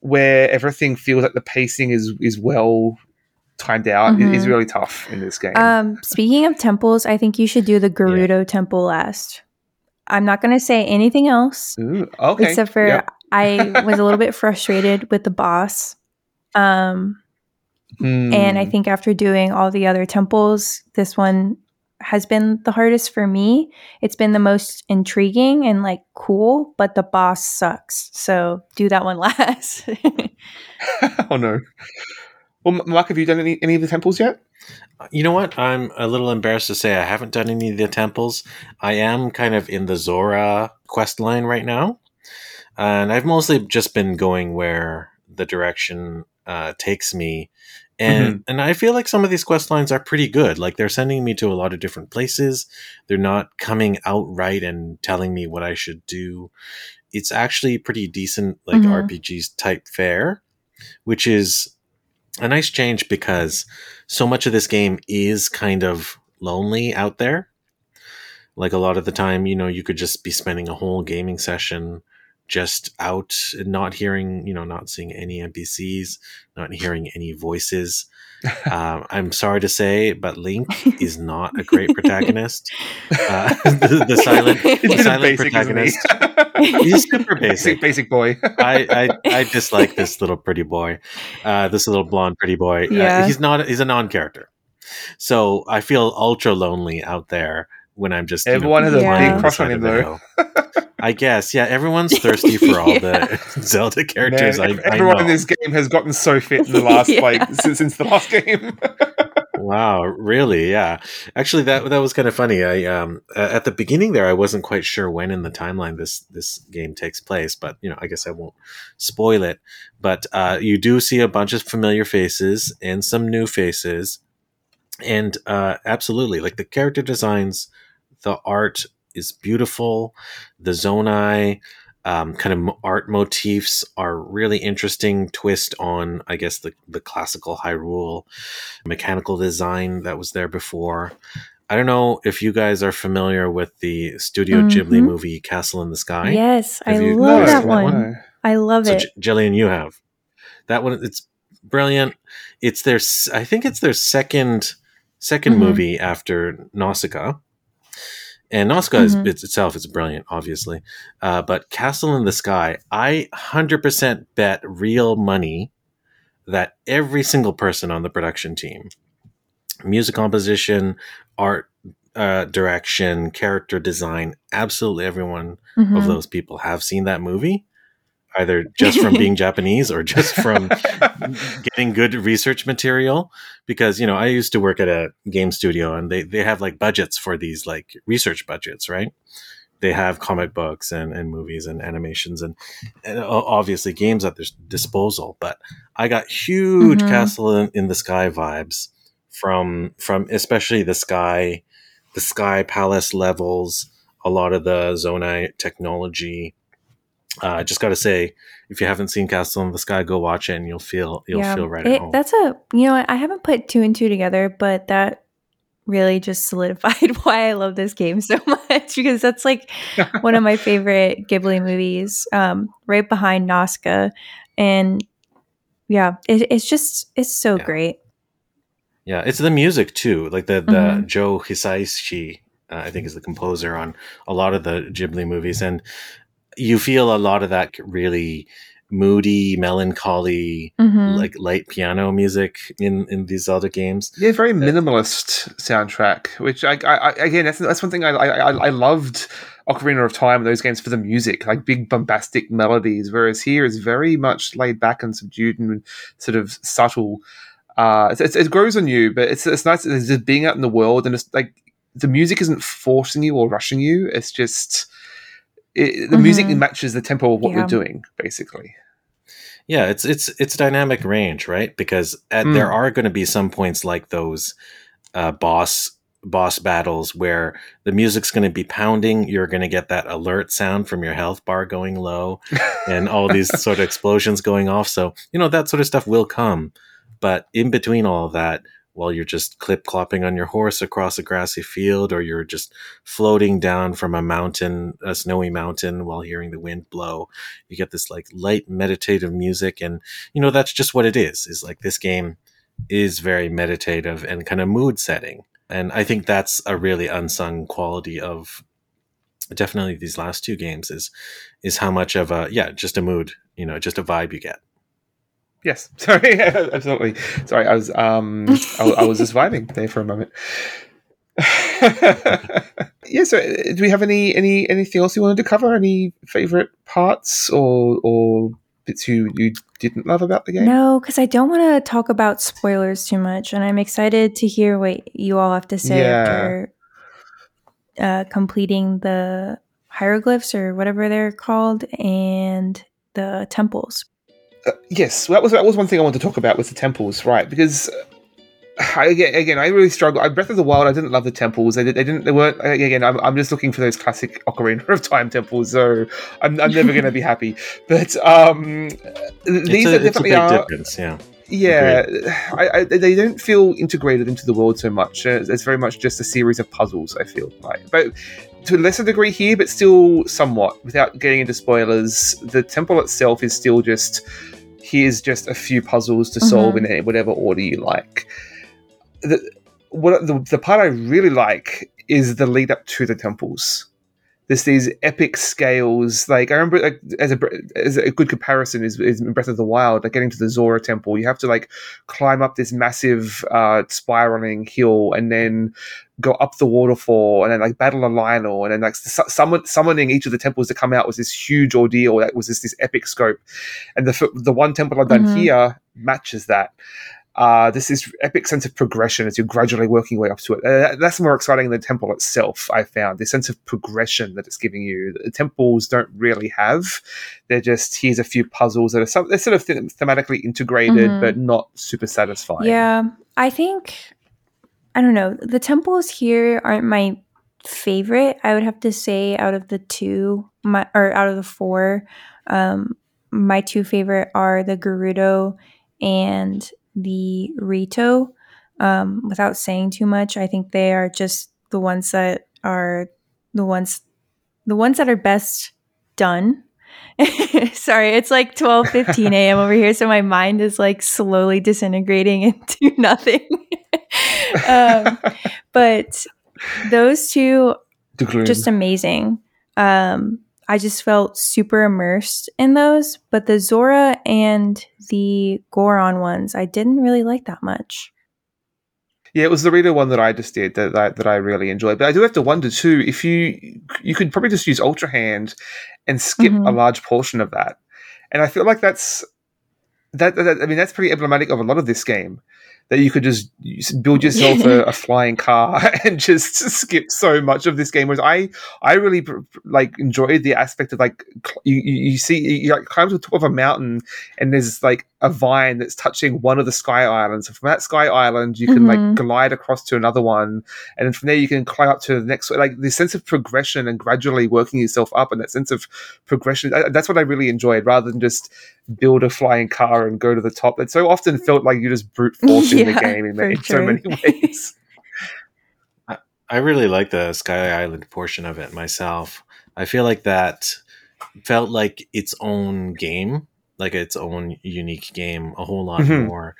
where everything feels like the pacing is is well timed out mm-hmm. is really tough in this game. Um, speaking of temples, I think you should do the Gerudo yeah. temple last. I'm not going to say anything else. Ooh, okay. Except for yep. I [laughs] was a little bit frustrated with the boss. Um, mm. And I hmm. think after doing all the other temples, this one has been the hardest for me. It's been the most intriguing and like cool, but the boss sucks. So do that one [laughs] last. [laughs] oh no. Well, Mark, have you done any, any of the temples yet? You know what? I'm a little embarrassed to say I haven't done any of the temples. I am kind of in the Zora quest line right now. And I've mostly just been going where the direction uh, takes me. And mm-hmm. and I feel like some of these quest lines are pretty good. Like they're sending me to a lot of different places. They're not coming outright and telling me what I should do. It's actually pretty decent, like mm-hmm. RPGs type fare, which is a nice change because so much of this game is kind of lonely out there. Like a lot of the time, you know, you could just be spending a whole gaming session just out and not hearing, you know, not seeing any NPCs, not hearing any voices. Um, I'm sorry to say, but Link [laughs] is not a great protagonist. Uh, [laughs] the, the, silent, [laughs] the silent protagonist. He's super basic. Basic boy. I, I, I dislike this little pretty boy, uh, this little blonde pretty boy. Uh, yeah. Uh, he's not. He's a non-character. So I feel ultra lonely out there when I'm just. Everyone you know, has a big crush on him, though. I [laughs] guess, yeah. Everyone's thirsty for all yeah. the [laughs] Zelda characters. Man, I, everyone I in this game has gotten so fit in the [laughs] last yeah. like since, since the last game. wow, really? Yeah. Actually, that that was kind of funny. I um at the beginning there, I wasn't quite sure when in the timeline this this game takes place, but you know, I guess I won't spoil it. But uh, you do see a bunch of familiar faces and some new faces, and uh, absolutely, like the character designs, the art is beautiful. The Zonai, um, kind of art motifs are really interesting twist on i guess the, the classical hyrule mechanical design that was there before i don't know if you guys are familiar with the studio mm-hmm. ghibli movie castle in the sky yes have i love that one? i love so, it J- jillian you have that one it's brilliant it's their i think it's their second 2nd mm-hmm. movie after nausicaa and Nausicaa mm-hmm. is, itself is brilliant, obviously. Uh, but Castle in the Sky, I 100% bet real money that every single person on the production team, music composition, art uh, direction, character design, absolutely everyone mm-hmm. of those people have seen that movie either just from being [laughs] Japanese or just from [laughs] getting good research material. Because, you know, I used to work at a game studio and they, they have like budgets for these like research budgets, right? They have comic books and, and movies and animations and, and obviously games at their disposal. But I got huge mm-hmm. Castle in, in the Sky vibes from from especially the sky, the Sky Palace levels, a lot of the Zonai technology I uh, just got to say, if you haven't seen Castle in the Sky, go watch it, and you'll feel you'll yeah, feel right it, That's a you know I haven't put two and two together, but that really just [laughs] solidified [laughs] why I love this game so [laughs] much because that's like one of my favorite Ghibli movies, um, right behind Nausicaa, and yeah, it, it's just it's so yeah. great. Yeah, it's the music too, like the the mm-hmm. Joe Hisaishi. Uh, I think is the composer on a lot of the Ghibli movies, and you feel a lot of that really moody, melancholy, mm-hmm. like light piano music in in these Zelda games. Yeah, very minimalist soundtrack. Which I, I, again, that's that's one thing I I, I loved. Ocarina of Time, and those games for the music, like big bombastic melodies, whereas here is very much laid back and subdued and sort of subtle. Uh, it's, it's, it grows on you, but it's it's nice it's just being out in the world and it's like the music isn't forcing you or rushing you. It's just it, the mm-hmm. music matches the tempo of what yeah. you're doing, basically. Yeah, it's it's it's dynamic range, right? Because at, mm. there are going to be some points like those uh, boss boss battles where the music's going to be pounding you're going to get that alert sound from your health bar going low [laughs] and all these sort of explosions going off so you know that sort of stuff will come but in between all of that while you're just clip clopping on your horse across a grassy field, or you're just floating down from a mountain, a snowy mountain, while hearing the wind blow. You get this like light meditative music, and you know that's just what it is. Is like this game is very meditative and kind of mood setting, and I think that's a really unsung quality of definitely these last two games is is how much of a yeah just a mood you know just a vibe you get Yes, [laughs] sorry, [laughs] absolutely. Sorry, I was um, I, I was just vibing there for a moment. [laughs] yeah. So, uh, do we have any any anything else you wanted to cover? Any favorite parts or or bits you you didn't love about the game? No, because I don't want to talk about spoilers too much, and I'm excited to hear what you all have to say yeah. after uh, completing the hieroglyphs or whatever they're called and the temples. Uh, yes, that was that was one thing I wanted to talk about with the temples, right? Because uh, I, again, I really struggle. I Breath of the Wild, I didn't love the temples. They, they didn't. They weren't. Again, I'm, I'm just looking for those classic Ocarina of Time temples. So I'm, I'm never going to be [laughs] happy. But um, these a, are definitely are. Difference, yeah. Yeah, I, I, they don't feel integrated into the world so much. Uh, it's very much just a series of puzzles. I feel like, but to a lesser degree here, but still somewhat. Without getting into spoilers, the temple itself is still just here's just a few puzzles to solve mm-hmm. in whatever order you like. The, what the, the part I really like is the lead up to the temples there's these epic scales. Like I remember, like as a as a good comparison is, is Breath of the Wild. Like getting to the Zora Temple, you have to like climb up this massive uh, spiraling hill, and then go up the waterfall, and then like battle a Lynel, and then like summon, summoning each of the temples to come out was this huge ordeal. That was this this epic scope, and the the one temple I've done mm-hmm. here matches that uh, this is epic sense of progression as you're gradually working your way up to it. Uh, that's more exciting than the temple itself. I found the sense of progression that it's giving you. The temples don't really have. They're just here's a few puzzles that are some, they're sort of th- thematically integrated, mm-hmm. but not super satisfying. Yeah, I think I don't know. The temples here aren't my favorite, I would have to say out of the two, my or out of the four, um, my two favorite are the Gerudo and the Rito. Um, without saying too much, I think they are just the ones that are the ones the ones that are best done. [laughs] Sorry, it's like 12 15 [laughs] a.m. over here, so my mind is like slowly disintegrating [laughs] into nothing. um, but those two just amazing. Um, I just felt super immersed in those, but the Zora and the Goron ones, I didn't really like that much. Yeah, it was the Rito one that I just did that, that that I really enjoyed. But I do have to wonder too if you you could probably just use Ultra Hand and skip mm-hmm. a large portion of that. And I feel like that's that, that, I mean that's pretty emblematic of a lot of this game that you could just build yourself a, [laughs] a, flying car [laughs] and just skip so much of this game. Whereas I, I really like enjoyed the aspect of like you, you see you like climb to the top of a mountain and there's like a vine that's touching one of the sky islands. And from that sky island, you can mm-hmm. like glide across to another one, and then from there you can climb up to the next. Like the sense of progression and gradually working yourself up, and that sense of progression. That's what I really enjoyed, rather than just build a flying car and go to the top. It so often felt like you're just brute [laughs] forcing yeah, the game in, in so many ways. [laughs] I really like the Sky Island portion of it myself. I feel like that felt like its own game like its own unique game a whole lot mm-hmm. more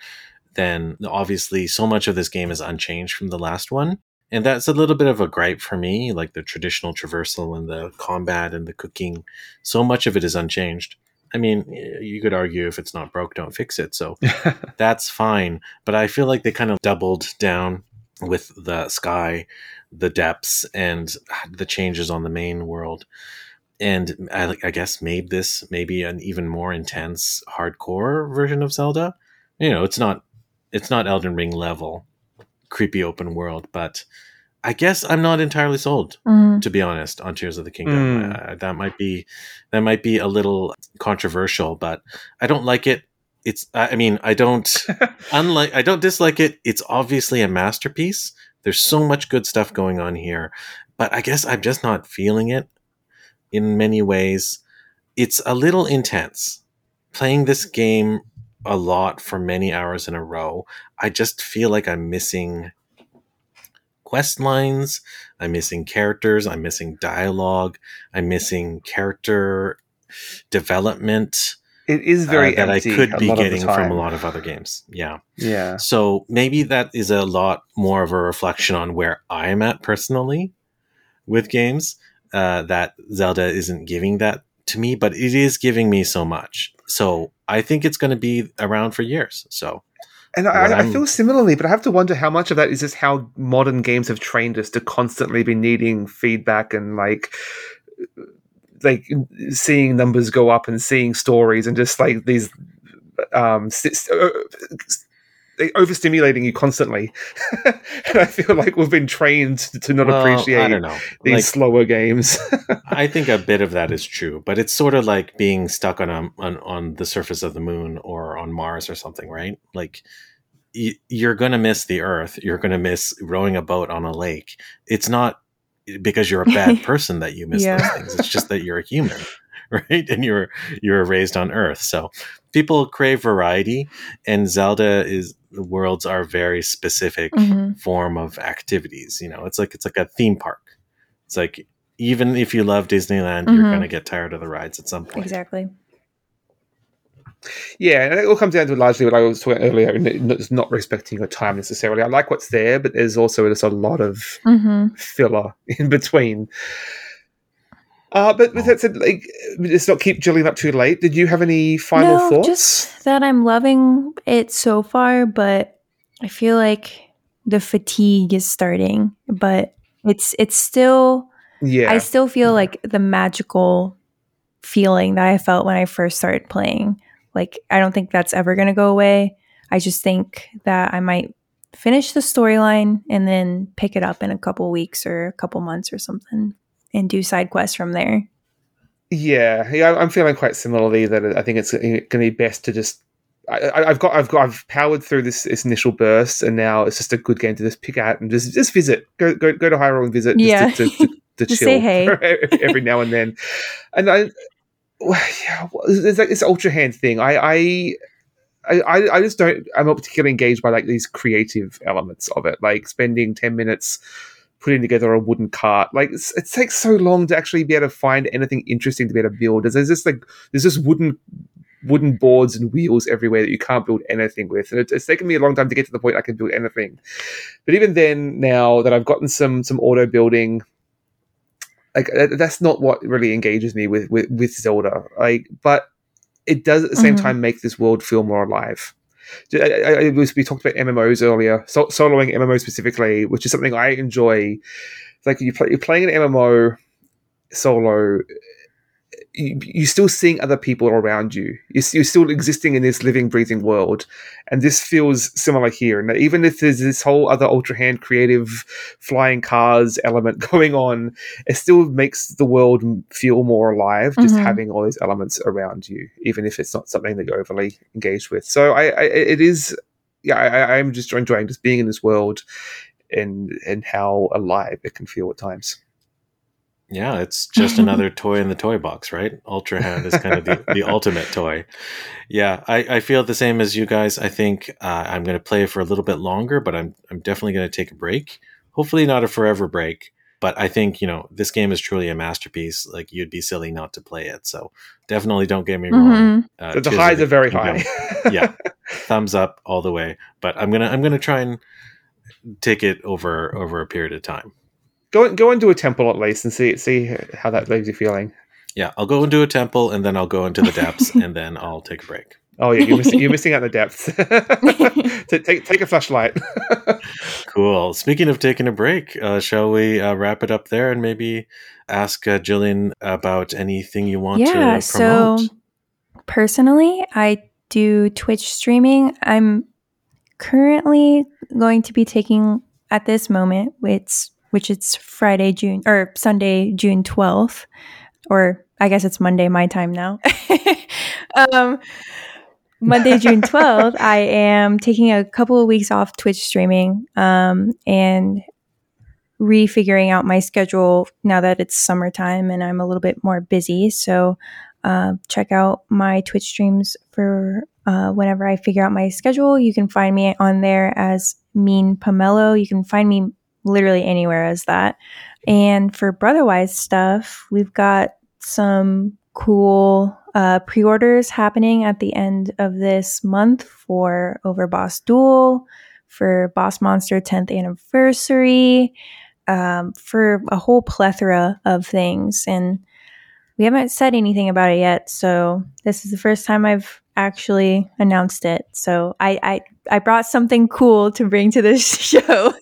than obviously so much of this game is unchanged from the last one. And that's a little bit of a gripe for me, like the traditional traversal and the combat and the cooking. So much of it is unchanged. I mean, you could argue if it's not broke, don't fix it. So [laughs] that's fine. But I feel like they kind of doubled down with the sky, the depths, and the changes on the main world and I, I, guess made this maybe an even more intense hardcore version of Zelda. You know, it's not it's not Elden Ring level creepy open world, but I guess I'm not entirely sold mm. to be honest on Tears of the Kingdom. Mm. Uh, that might be that might be a little controversial, but I don't like it. It's I mean, I don't [laughs] unlike I don't dislike it. It's obviously a masterpiece. There's so much good stuff going on here, but I guess I'm just not feeling it in many ways. It's a little intense. Playing this game a lot for many hours in a row, I just feel like I'm missing quest lines, I'm missing characters, I'm missing dialogue, I'm missing character development. It is very uh, that I could be getting from a lot of other games. Yeah. Yeah. So maybe that is a lot more of a reflection on where I'm at personally with games uh, that Zelda isn't giving that to me, but it is giving me so much. So I think it's going to be around for years. So. And I, I, feel similarly, but I have to wonder how much of that is just how modern games have trained us to constantly be needing feedback and like like seeing numbers go up and seeing stories and just like these um uh, overstimulating you constantly. [laughs] and I feel like we've been trained to not well, appreciate these like, slower games. [laughs] I think a bit of that is true, but it's sort of like being stuck on a on, on the surface of the moon or on Mars or something, right? Like y- you're going to miss the Earth. You're going to miss rowing a boat on a lake. It's not because you're a bad [laughs] person that you miss yeah. those things. It's just that you're a human. right? And you're you're raised on Earth, so people crave variety, and Zelda is the worlds are very specific mm-hmm. form of activities. You know, it's like it's like a theme park. It's like even if you love Disneyland, mm-hmm. you're going to get tired of the rides at some point. Exactly. Yeah, and it all comes down to largely what I was talking earlier, and it's not respecting your time necessarily. I like what's there, but there's also just a lot of mm-hmm. filler [laughs] in between. Uh, but with that said, like, let's not keep Jillian up too late. Did you have any final no, thoughts? Just that I'm loving it so far, but I feel like the fatigue is starting. But it's it's still, yeah. I still feel like the magical feeling that I felt when I first started playing. Like, I don't think that's ever going to go away. I just think that I might finish the storyline and then pick it up in a couple weeks or a couple months or something and do side quests from there. Yeah, yeah, I'm feeling quite similarly that I think it's going to be best to just I, have got, I've got, I've powered through this, this, initial burst, and now it's just a good game to just pick out and just, just visit. Go, go, go to Hyrule and visit. Yeah, to, to, [laughs] to, to chill say hey [laughs] every now and then. And I, yeah, it's like this ultra hand thing. I, I, I, I just don't. I'm not particularly engaged by like these creative elements of it, like spending ten minutes putting together a wooden cart. Like it takes so long to actually be able to find anything interesting to be able to build. There's just like there's just wooden wooden boards and wheels everywhere that you can't build anything with. And it's, it's taken me a long time to get to the point I can build anything. But even then, now that I've gotten some some auto building, like that's not what really engages me with with, with Zelda. Like, but it does at the same mm-hmm. time make this world feel more alive. I, I, we talked about MMOs earlier, so, soloing MMO specifically, which is something I enjoy. Like you play, you're playing an MMO solo you, you're still seeing other people around you. You're, you're, still existing in this living, breathing world. And this feels similar here. And even if there's this whole other Ultra Hand creative flying cars element [laughs] going on, it still makes the world feel more alive just mm-hmm. having all these elements around you, even if it's not something that you're overly engaged with. So I, I it is, yeah, I, I'm just enjoying just being in this world and and how alive it can feel at times. Yeah, it's just another [laughs] toy in the toy box, right? Ultra Hand is kind of the, [laughs] the ultimate toy. Yeah, I, I feel the same as you guys. I think uh, I'm going to play for a little bit longer, but I'm I'm definitely going to take a break. Hopefully, not a forever break. But I think you know this game is truly a masterpiece. Like you'd be silly not to play it. So definitely don't get me wrong. Mm-hmm. Uh, the highs are very high. yeah, [laughs] thumbs up all the way. But I'm gonna I'm gonna try and take it over over a period of time. Go and go into a temple at least and see see how that leaves you feeling. Yeah, I'll go into a temple and then I'll go into the depths [laughs] and then I'll take a break. Oh yeah, you're missing, you're [laughs] missing out the depths. [laughs] take take a flashlight. cool. Speaking of taking a break, uh, shall we uh, wrap it up there and maybe ask uh, Jillian about anything you want yeah, to promote? So personally, I do Twitch streaming. I'm currently going to be taking at this moment. It's which it's Friday, June or Sunday, June 12th, or I guess it's Monday, my time now. [laughs] um, Monday, June [laughs] 12th, I am taking a couple of weeks off Twitch streaming um, and refiguring out my schedule now that it's summertime and I'm a little bit more busy. So uh, check out my Twitch streams for uh, whenever I figure out my schedule. You can find me on there as Mean Pomelo. You can find me literally anywhere as that. And for Brotherwise stuff, we've got some cool uh, pre orders happening at the end of this month for Overboss Duel, for Boss Monster 10th anniversary, um, for a whole plethora of things. And we haven't said anything about it yet. So this is the first time I've actually announced it. So I, I, I brought something cool to bring to this [laughs] show.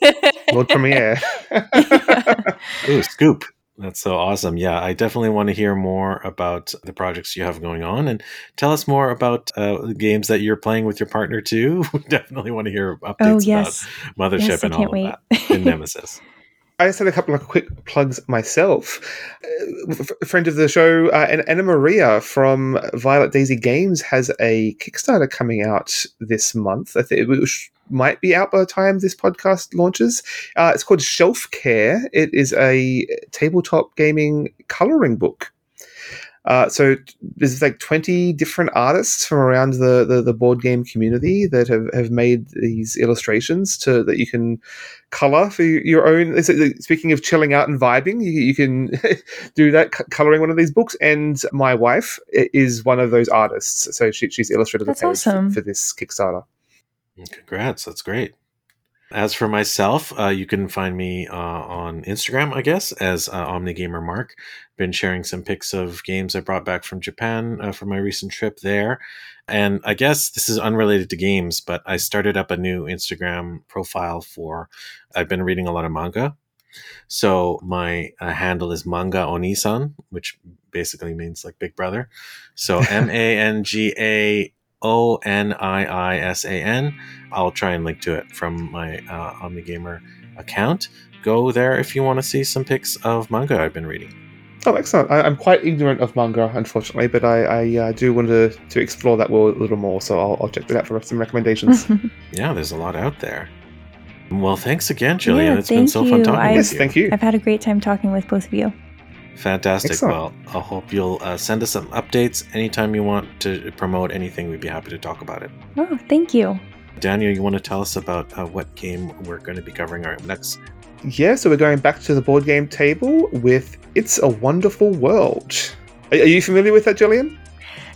World premiere. [laughs] [laughs] Ooh, scoop. That's so awesome. Yeah, I definitely want to hear more about the projects you have going on and tell us more about uh, games that you're playing with your partner too. definitely want to hear updates oh, yes. about Mothership yes, and all of that and Nemesis. I just had a couple of quick plugs myself. A friend of the show, uh, Anna Maria from Violet Daisy Games, has a Kickstarter coming out this month. I think it might be out by the time this podcast launches. Uh, it's called Shelf Care. It is a tabletop gaming coloring book. Uh, so there's like 20 different artists from around the, the, the, board game community that have, have made these illustrations to that you can color for your own. Speaking of chilling out and vibing, you, you can [laughs] do that c- coloring one of these books. And my wife is one of those artists, so she, she's illustrated That's the page awesome. for, for this Kickstarter. Congrats! That's great. As for myself, uh, you can find me uh, on Instagram, I guess, as uh, OmniGamer Mark. Been sharing some pics of games I brought back from Japan uh, for my recent trip there. And I guess this is unrelated to games, but I started up a new Instagram profile for. I've been reading a lot of manga. So my uh, handle is Manga Onisan, which basically means like Big Brother. So [laughs] M A N G A O N I I S A N. I'll try and link to it from my uh, OmniGamer account. Go there if you want to see some pics of manga I've been reading. Oh, excellent! I, am quite ignorant of manga, unfortunately, but I, I uh, do want to, to explore that world a little more. So I'll, I'll check that out for some recommendations. [laughs] yeah, there's a lot out there. Well, thanks again, Jillian. Yeah, it's been so you. fun talking I've, with you. Thank you. I've had a great time talking with both of you. Fantastic. Excellent. Well, I hope you'll uh, send us some updates anytime you want to promote anything. We'd be happy to talk about it. Oh, thank you. Daniel, you want to tell us about uh, what game we're going to be covering our next? Yeah, so we're going back to the board game table with It's a Wonderful World. Are, are you familiar with that, Jillian?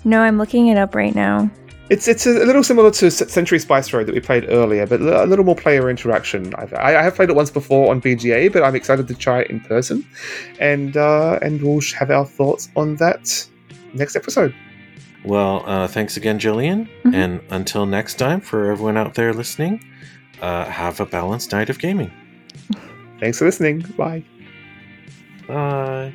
No, I'm looking it up right now. It's it's a little similar to Century Spice Road that we played earlier, but a little more player interaction. I've, I, have played it once before on BGA, but I'm excited to try it in person, and uh, and we'll have our thoughts on that next episode. Well, uh, thanks again, Jillian, mm-hmm. and until next time, for everyone out there listening, uh, have a balanced night of gaming. Thanks for listening. Bye. Bye.